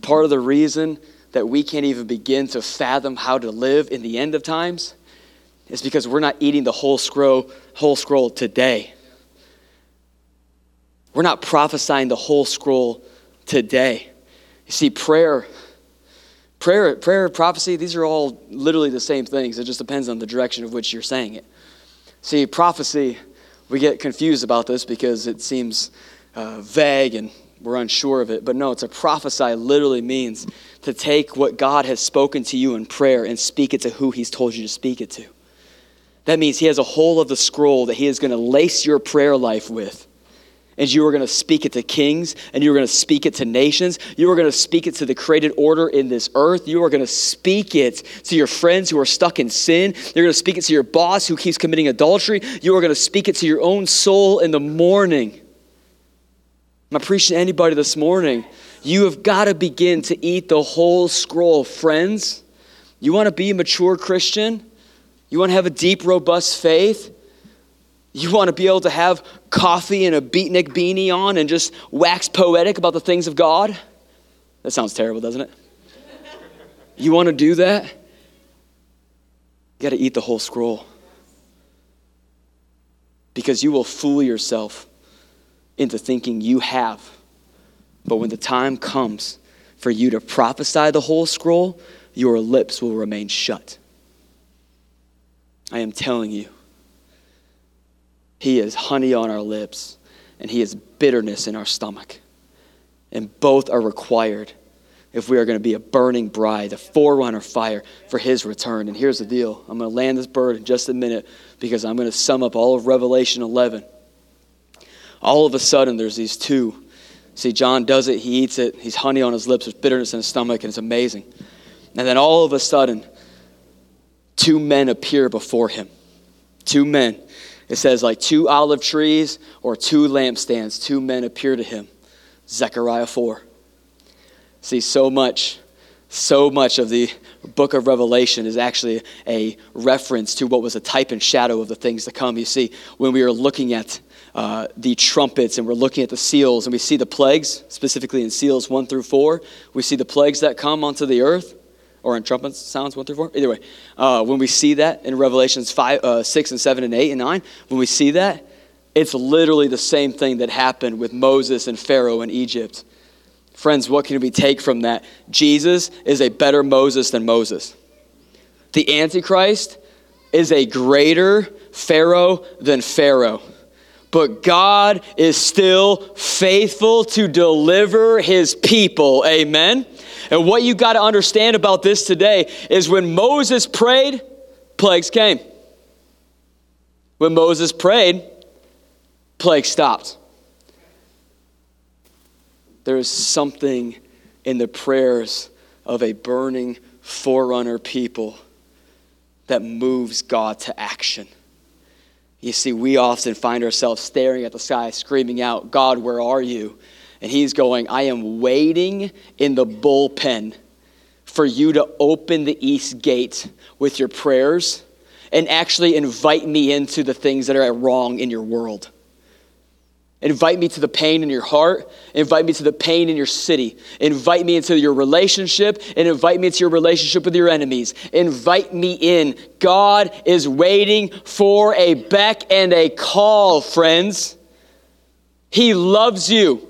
Speaker 3: part of the reason that we can't even begin to fathom how to live in the end of times is because we're not eating the whole scroll, whole scroll today. We're not prophesying the whole scroll today. You see, prayer, prayer, prayer, prophecy, these are all literally the same things. It just depends on the direction of which you're saying it. See, prophecy, we get confused about this because it seems uh, vague and we're unsure of it. But no, to prophesy literally means to take what God has spoken to you in prayer and speak it to who He's told you to speak it to. That means He has a whole of the scroll that He is going to lace your prayer life with. And you are going to speak it to kings, and you are going to speak it to nations. You are going to speak it to the created order in this earth. You are going to speak it to your friends who are stuck in sin. You're going to speak it to your boss who keeps committing adultery. You are going to speak it to your own soul in the morning. Am I'm preaching to anybody this morning. You have got to begin to eat the whole scroll, friends. You want to be a mature Christian? You want to have a deep, robust faith? You want to be able to have coffee and a beatnik beanie on and just wax poetic about the things of God? That sounds terrible, doesn't it? You want to do that? You got to eat the whole scroll. Because you will fool yourself into thinking you have. But when the time comes for you to prophesy the whole scroll, your lips will remain shut. I am telling you, He is honey on our lips, and He is bitterness in our stomach. And both are required if we are going to be a burning bride, a forerunner fire for His return. And here's the deal I'm going to land this bird in just a minute because I'm going to sum up all of Revelation 11. All of a sudden, there's these two. See, John does it, he eats it, he's honey on his lips, there's bitterness in his stomach, and it's amazing. And then all of a sudden, two men appear before him. Two men. It says like two olive trees or two lampstands. Two men appear to him. Zechariah 4. See, so much, so much of the book of Revelation is actually a reference to what was a type and shadow of the things to come. You see, when we are looking at uh, the trumpets and we're looking at the seals and we see the plagues, specifically in seals 1 through 4, we see the plagues that come onto the earth or in trumpet sounds one through four. Either way, uh, when we see that in Revelations five, uh, six, and seven, and eight, and nine, when we see that, it's literally the same thing that happened with Moses and Pharaoh in Egypt. Friends, what can we take from that? Jesus is a better Moses than Moses. The Antichrist is a greater Pharaoh than Pharaoh. But God is still faithful to deliver his people. Amen. And what you got to understand about this today is when Moses prayed, plagues came. When Moses prayed, plague stopped. There is something in the prayers of a burning forerunner people that moves God to action. You see, we often find ourselves staring at the sky, screaming out, God, where are you? And he's going, I am waiting in the bullpen for you to open the east gate with your prayers and actually invite me into the things that are wrong in your world. Invite me to the pain in your heart. Invite me to the pain in your city. Invite me into your relationship and invite me into your relationship with your enemies. Invite me in. God is waiting for a beck and a call, friends. He loves you.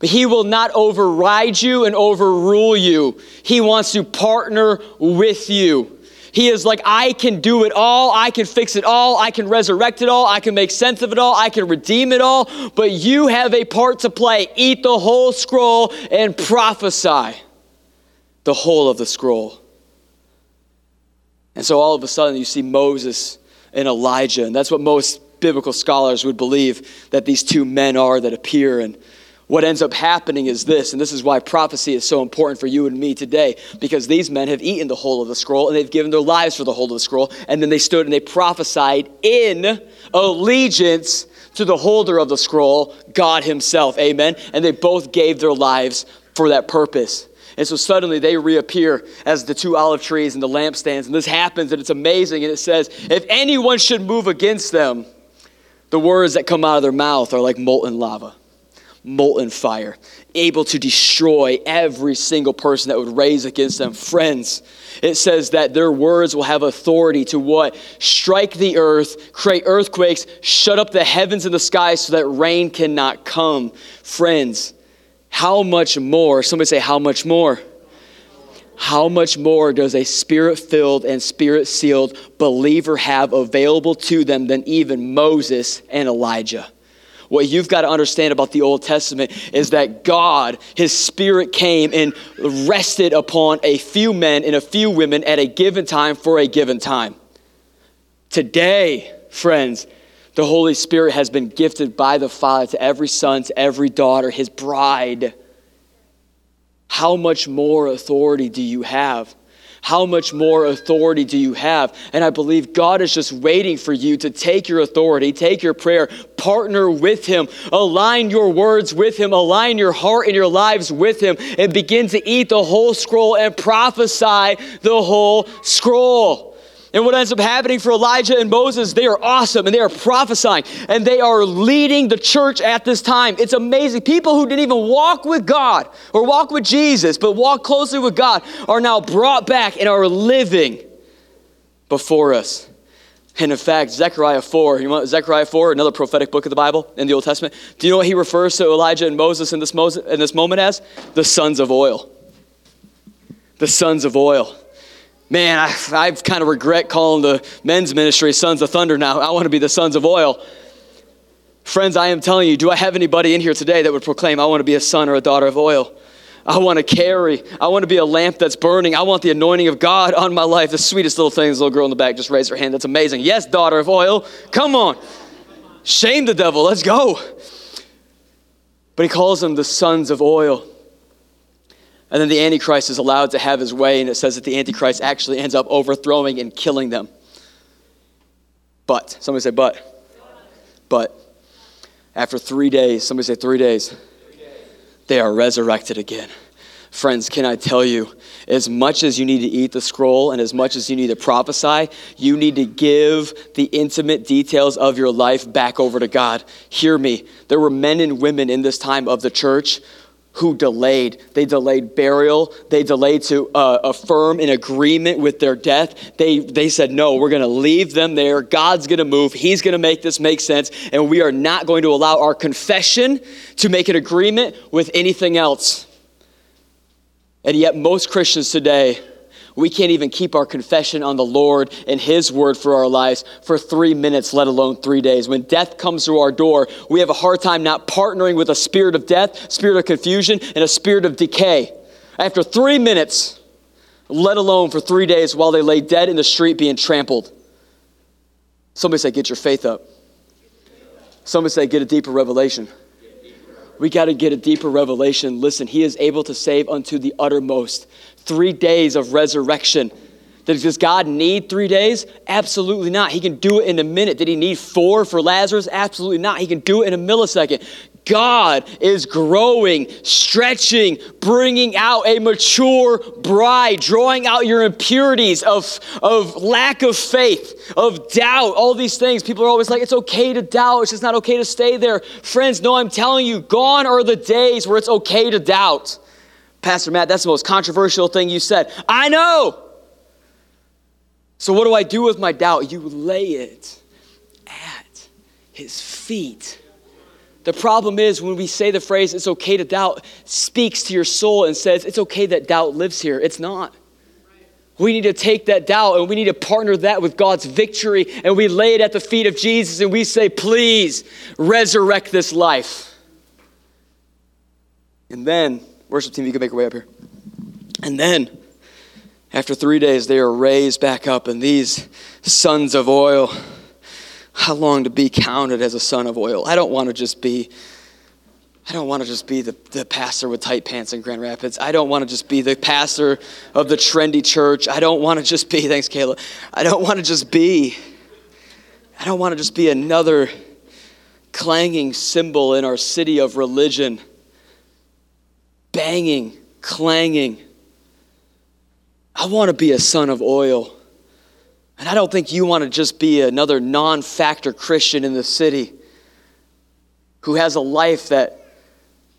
Speaker 3: But he will not override you and overrule you. He wants to partner with you. He is like, I can do it all. I can fix it all. I can resurrect it all. I can make sense of it all. I can redeem it all. But you have a part to play. Eat the whole scroll and prophesy the whole of the scroll. And so all of a sudden, you see Moses and Elijah. And that's what most biblical scholars would believe that these two men are that appear. And what ends up happening is this, and this is why prophecy is so important for you and me today, because these men have eaten the whole of the scroll and they've given their lives for the whole of the scroll, and then they stood and they prophesied in allegiance to the holder of the scroll, God Himself. Amen. And they both gave their lives for that purpose. And so suddenly they reappear as the two olive trees and the lampstands. And this happens, and it's amazing. And it says, If anyone should move against them, the words that come out of their mouth are like molten lava molten fire, able to destroy every single person that would raise against them. Friends, it says that their words will have authority to what? Strike the earth, create earthquakes, shut up the heavens and the sky so that rain cannot come. Friends, how much more? Somebody say, How much more? How much more does a spirit filled and spirit sealed believer have available to them than even Moses and Elijah? What you've got to understand about the Old Testament is that God, His Spirit came and rested upon a few men and a few women at a given time for a given time. Today, friends, the Holy Spirit has been gifted by the Father to every son, to every daughter, His bride. How much more authority do you have? How much more authority do you have? And I believe God is just waiting for you to take your authority, take your prayer, partner with Him, align your words with Him, align your heart and your lives with Him, and begin to eat the whole scroll and prophesy the whole scroll. And what ends up happening for Elijah and Moses, they are awesome and they are prophesying and they are leading the church at this time. It's amazing. People who didn't even walk with God or walk with Jesus, but walk closely with God, are now brought back and are living before us. And in fact, Zechariah 4, you want Zechariah 4, another prophetic book of the Bible in the Old Testament. Do you know what he refers to Elijah and Moses in this, Moses, in this moment as? The sons of oil. The sons of oil man, I, I kind of regret calling the men's ministry Sons of Thunder now. I want to be the Sons of Oil. Friends, I am telling you, do I have anybody in here today that would proclaim, I want to be a son or a daughter of oil? I want to carry. I want to be a lamp that's burning. I want the anointing of God on my life. The sweetest little thing, this little girl in the back just raised her hand. That's amazing. Yes, daughter of oil. Come on. Shame the devil. Let's go. But he calls them the sons of oil. And then the Antichrist is allowed to have his way, and it says that the Antichrist actually ends up overthrowing and killing them. But, somebody say, but. But, after three days, somebody say, three days, they are resurrected again. Friends, can I tell you, as much as you need to eat the scroll and as much as you need to prophesy, you need to give the intimate details of your life back over to God. Hear me. There were men and women in this time of the church who delayed. They delayed burial. They delayed to uh, affirm an agreement with their death. They, they said, no, we're going to leave them there. God's going to move. He's going to make this make sense. And we are not going to allow our confession to make an agreement with anything else. And yet, most Christians today, we can't even keep our confession on the Lord and His word for our lives for three minutes, let alone three days. When death comes through our door, we have a hard time not partnering with a spirit of death, spirit of confusion, and a spirit of decay. After three minutes, let alone for three days while they lay dead in the street being trampled. Somebody say, Get your faith up. Somebody say, Get a deeper revelation. We got to get a deeper revelation. Listen, He is able to save unto the uttermost three days of resurrection. Does God need three days? Absolutely not. He can do it in a minute. Did he need four for Lazarus? Absolutely not. He can do it in a millisecond. God is growing, stretching, bringing out a mature bride, drawing out your impurities of, of lack of faith, of doubt, all these things. People are always like, it's okay to doubt, it's just not okay to stay there. Friends, no, I'm telling you, gone are the days where it's okay to doubt. Pastor Matt, that's the most controversial thing you said. I know. So, what do I do with my doubt? You lay it at his feet. The problem is when we say the phrase, it's okay to doubt, speaks to your soul and says, it's okay that doubt lives here. It's not. We need to take that doubt and we need to partner that with God's victory and we lay it at the feet of Jesus and we say, please resurrect this life. And then Worship team, you can make your way up here. And then, after three days, they are raised back up, and these sons of oil, I long to be counted as a son of oil. I don't want to just be. I don't want to just be the, the pastor with tight pants in Grand Rapids. I don't want to just be the pastor of the trendy church. I don't want to just be, thanks, Kayla. I don't want to just be, I don't want to just be another clanging cymbal in our city of religion banging, clanging. I want to be a son of oil. And I don't think you want to just be another non factor Christian in the city who has a life that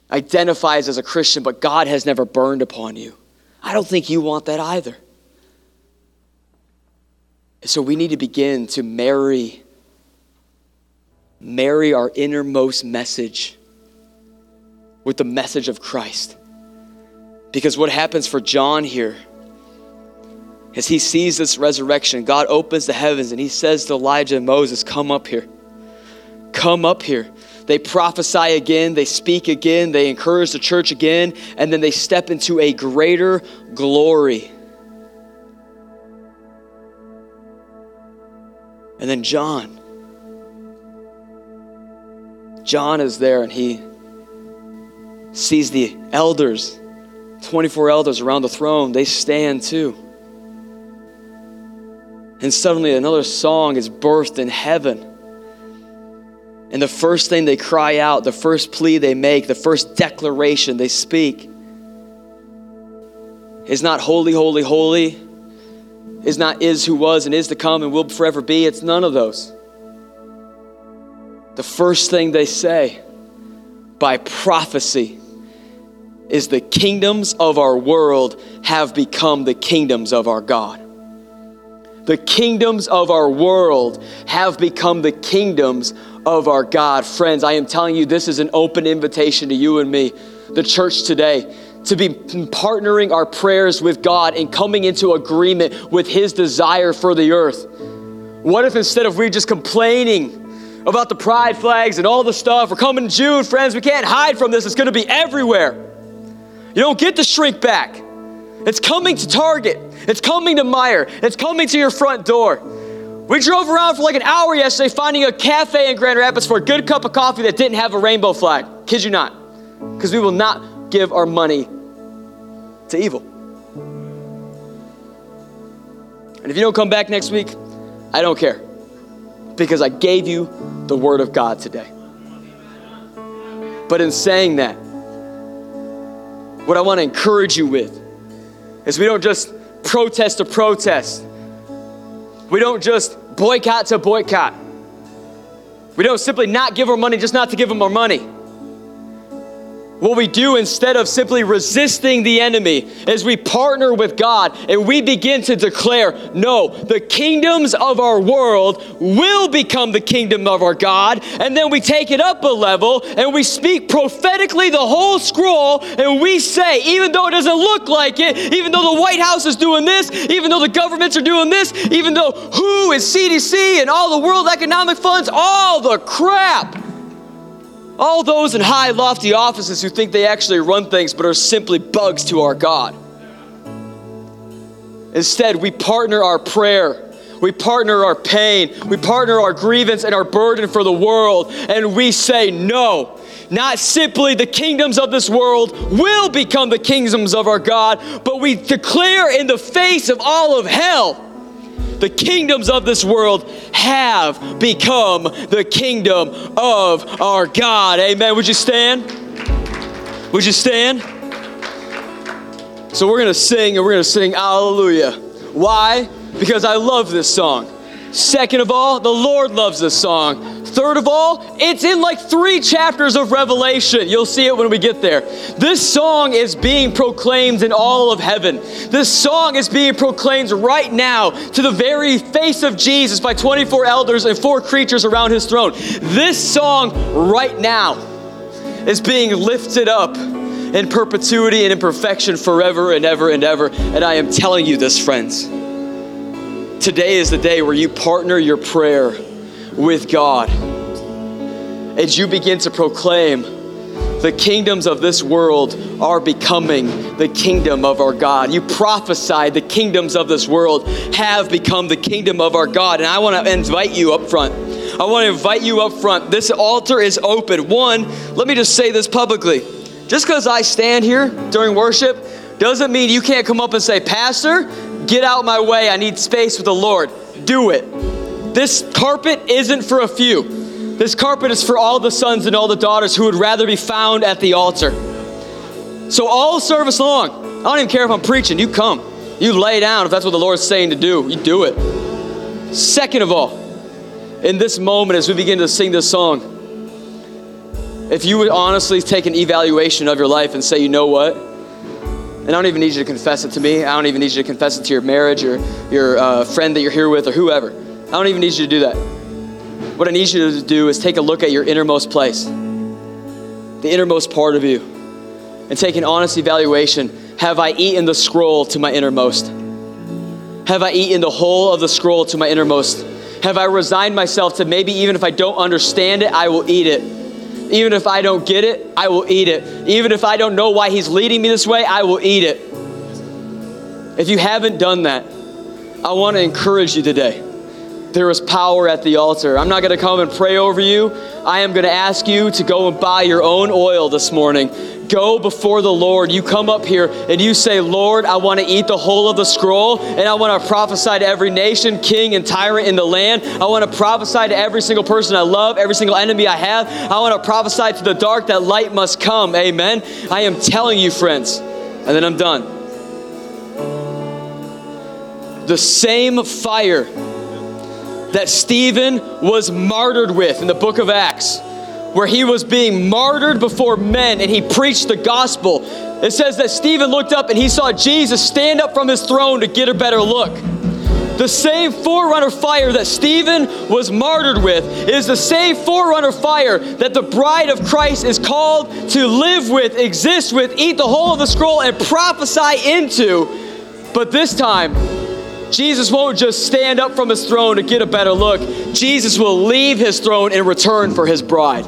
Speaker 3: identifies as a Christian, but God has never burned upon you. I don't think you want that either. So we need to begin to marry marry our innermost message with the message of Christ. Because what happens for John here is he sees this resurrection. God opens the heavens and he says to Elijah and Moses, Come up here. Come up here. They prophesy again, they speak again, they encourage the church again, and then they step into a greater glory. And then John. John is there and he sees the elders, 24 elders around the throne. They stand too. And suddenly another song is birthed in heaven. And the first thing they cry out, the first plea they make, the first declaration they speak is not holy, holy, holy, is not is who was and is to come and will forever be. It's none of those. The first thing they say by prophecy is the kingdoms of our world have become the kingdoms of our God. The kingdoms of our world have become the kingdoms of our God. Friends, I am telling you, this is an open invitation to you and me, the church today, to be partnering our prayers with God and coming into agreement with His desire for the earth. What if instead of we just complaining, about the pride flags and all the stuff. We're coming June, friends. We can't hide from this. It's going to be everywhere. You don't get to shrink back. It's coming to Target. It's coming to Meijer. It's coming to your front door. We drove around for like an hour yesterday finding a cafe in Grand Rapids for a good cup of coffee that didn't have a rainbow flag. Kid you not. Because we will not give our money to evil. And if you don't come back next week, I don't care. Because I gave you the Word of God today. But in saying that, what I want to encourage you with is we don't just protest to protest. We don't just boycott to boycott. We don't simply not give our money just not to give them our money. What we do instead of simply resisting the enemy is we partner with God and we begin to declare, no, the kingdoms of our world will become the kingdom of our God. And then we take it up a level and we speak prophetically the whole scroll and we say, even though it doesn't look like it, even though the White House is doing this, even though the governments are doing this, even though WHO is CDC and all the World Economic Funds, all the crap all those in high, lofty offices who think they actually run things but are simply bugs to our God. Instead, we partner our prayer, we partner our pain, we partner our grievance and our burden for the world, and we say, No, not simply the kingdoms of this world will become the kingdoms of our God, but we declare in the face of all of hell the kingdoms of this world have become the kingdom of our God. Amen. Would you stand? Would you stand? So we're going to sing and we're going to sing Hallelujah. Why? Because I love this song. Second of all, the Lord loves this song. Third of all, it's in like three chapters of Revelation. You'll see it when we get there. This song is being proclaimed in all of heaven. This song is being proclaimed right now to the very face of Jesus by 24 elders and four creatures around his throne. This song right now is being lifted up in perpetuity and in perfection forever and ever and ever. And I am telling you this, friends. Today is the day where you partner your prayer with God as you begin to proclaim the kingdoms of this world are becoming the kingdom of our God. You prophesy the kingdoms of this world have become the kingdom of our God. And I want to invite you up front. I want to invite you up front. This altar is open. One, let me just say this publicly. Just because I stand here during worship doesn't mean you can't come up and say, Pastor, Get out my way. I need space with the Lord. Do it. This carpet isn't for a few. This carpet is for all the sons and all the daughters who would rather be found at the altar. So, all service long, I don't even care if I'm preaching, you come. You lay down if that's what the Lord's saying to do. You do it. Second of all, in this moment, as we begin to sing this song, if you would honestly take an evaluation of your life and say, you know what? And I don't even need you to confess it to me. I don't even need you to confess it to your marriage or your uh, friend that you're here with or whoever. I don't even need you to do that. What I need you to do is take a look at your innermost place, the innermost part of you, and take an honest evaluation. Have I eaten the scroll to my innermost? Have I eaten the whole of the scroll to my innermost? Have I resigned myself to maybe even if I don't understand it, I will eat it? Even if I don't get it, I will eat it. Even if I don't know why He's leading me this way, I will eat it. If you haven't done that, I want to encourage you today. There is power at the altar. I'm not going to come and pray over you. I am going to ask you to go and buy your own oil this morning go before the Lord, you come up here and you say, Lord, I want to eat the whole of the scroll and I want to prophesy to every nation, king, and tyrant in the land. I want to prophesy to every single person I love, every single enemy I have. I want to prophesy to the dark that light must come. Amen. I am telling you, friends. And then I'm done. The same fire that Stephen was martyred with in the book of Acts where he was being martyred before men and he preached the gospel. It says that Stephen looked up and he saw Jesus stand up from his throne to get a better look. The same forerunner fire that Stephen was martyred with is the same forerunner fire that the bride of Christ is called to live with, exist with, eat the whole of the scroll, and prophesy into. But this time, Jesus won't just stand up from his throne to get a better look. Jesus will leave his throne in return for his bride.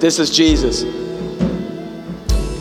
Speaker 3: This is Jesus.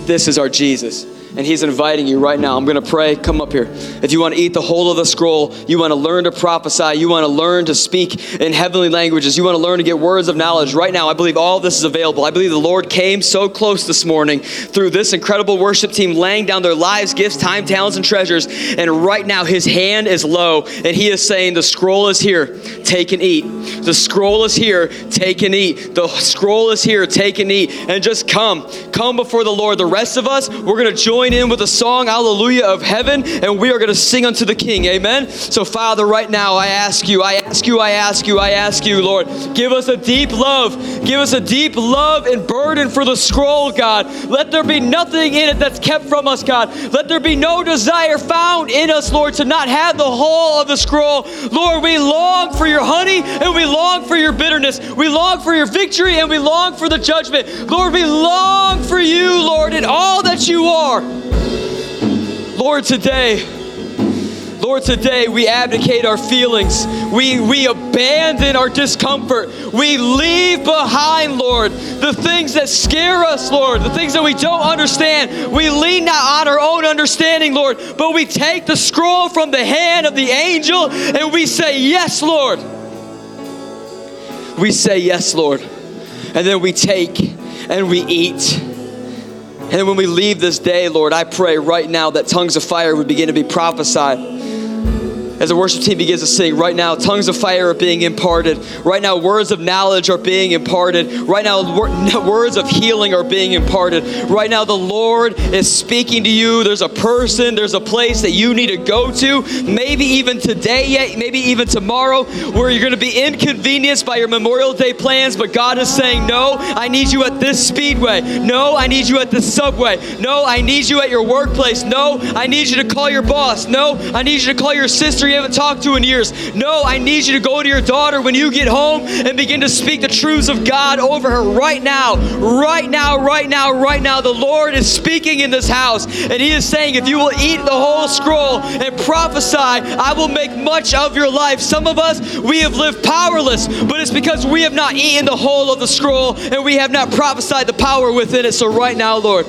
Speaker 3: This is our Jesus and He's inviting you right now. I'm going to pray. Come up here. If you want to eat the whole of the scroll, you want to learn to prophesy, you want to learn to speak in heavenly languages, you want to learn to get words of knowledge. Right now, I believe all this is available. I believe the Lord came so close this morning through this incredible worship team laying down their lives, gifts, time, talents, and treasures. And right now, His hand is low and He is saying, The scroll is here, take and eat. The scroll is here, take and eat. The scroll is here, take and eat. And just come, come before the Lord. The rest of us, we're going to join join in with a song Hallelujah of Heaven, and we are going to sing unto the King. Amen. So, Father, right now, I ask you, I ask you, I ask you, I ask you, Lord, give us a deep love. Give us a deep love and burden for the scroll, God. Let there be nothing in it that's kept from us, God. Let there be no desire found in us, Lord, to not have the whole of the scroll. Lord, we long for your honey and we long for your bitterness. We long for your victory and we long for the judgment. Lord, we long for you, Lord, in all that you are. Lord, today, Lord, today we abdicate our feelings. We, we abandon our discomfort. We leave behind, Lord, the things that scare us, Lord, the things that we don't understand. We lean not on our own understanding, Lord, but we take the scroll from the hand of the angel and we say, Yes, Lord. We say, Yes, Lord. And then we take and we eat and when we leave this day, Lord, I pray right now that tongues of fire would begin to be prophesied as the worship team begins to sing, right now, tongues of fire are being imparted. Right now, words of knowledge are being imparted. Right now, words of healing are being imparted. Right now, the Lord is speaking to you. There's a person, there's a place that you need to go to, maybe even today, yet, maybe even tomorrow, where you're going to be inconvenienced by your Memorial Day plans, but God is saying, No, I need you at this speedway. No, I need you at the subway. No, I need you at your workplace. No, I need you to call your boss. No, I need you to call your sister haven't talked to in years. No, I need you to go to your daughter when you get home and begin to speak the truths of God over her right now. Right now, right now, right now. The Lord is speaking in this house, and He is saying, if you will eat the whole scroll and prophesy, I will make much of your life. Some of us, we have lived powerless, but it's because we have not eaten the whole of the scroll and we have not prophesied the power within it. So, right now, Lord,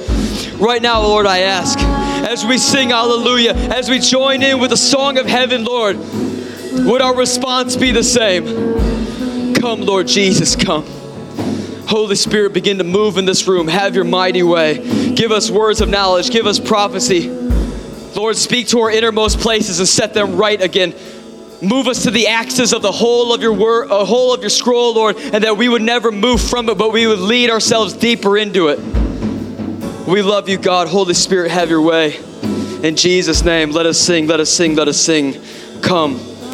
Speaker 3: right now, Lord, I ask as we sing hallelujah, as we join in with the song of heaven, Lord, would our response be the same? Come, Lord Jesus, come. Holy Spirit, begin to move in this room. Have your mighty way. Give us words of knowledge. Give us prophecy. Lord, speak to our innermost places and set them right again. Move us to the axis of the whole of your word, a uh, whole of your scroll, Lord, and that we would never move from it, but we would lead ourselves deeper into it. We love you, God. Holy Spirit, have your way. In Jesus' name, let us sing, let us sing, let us sing. Come.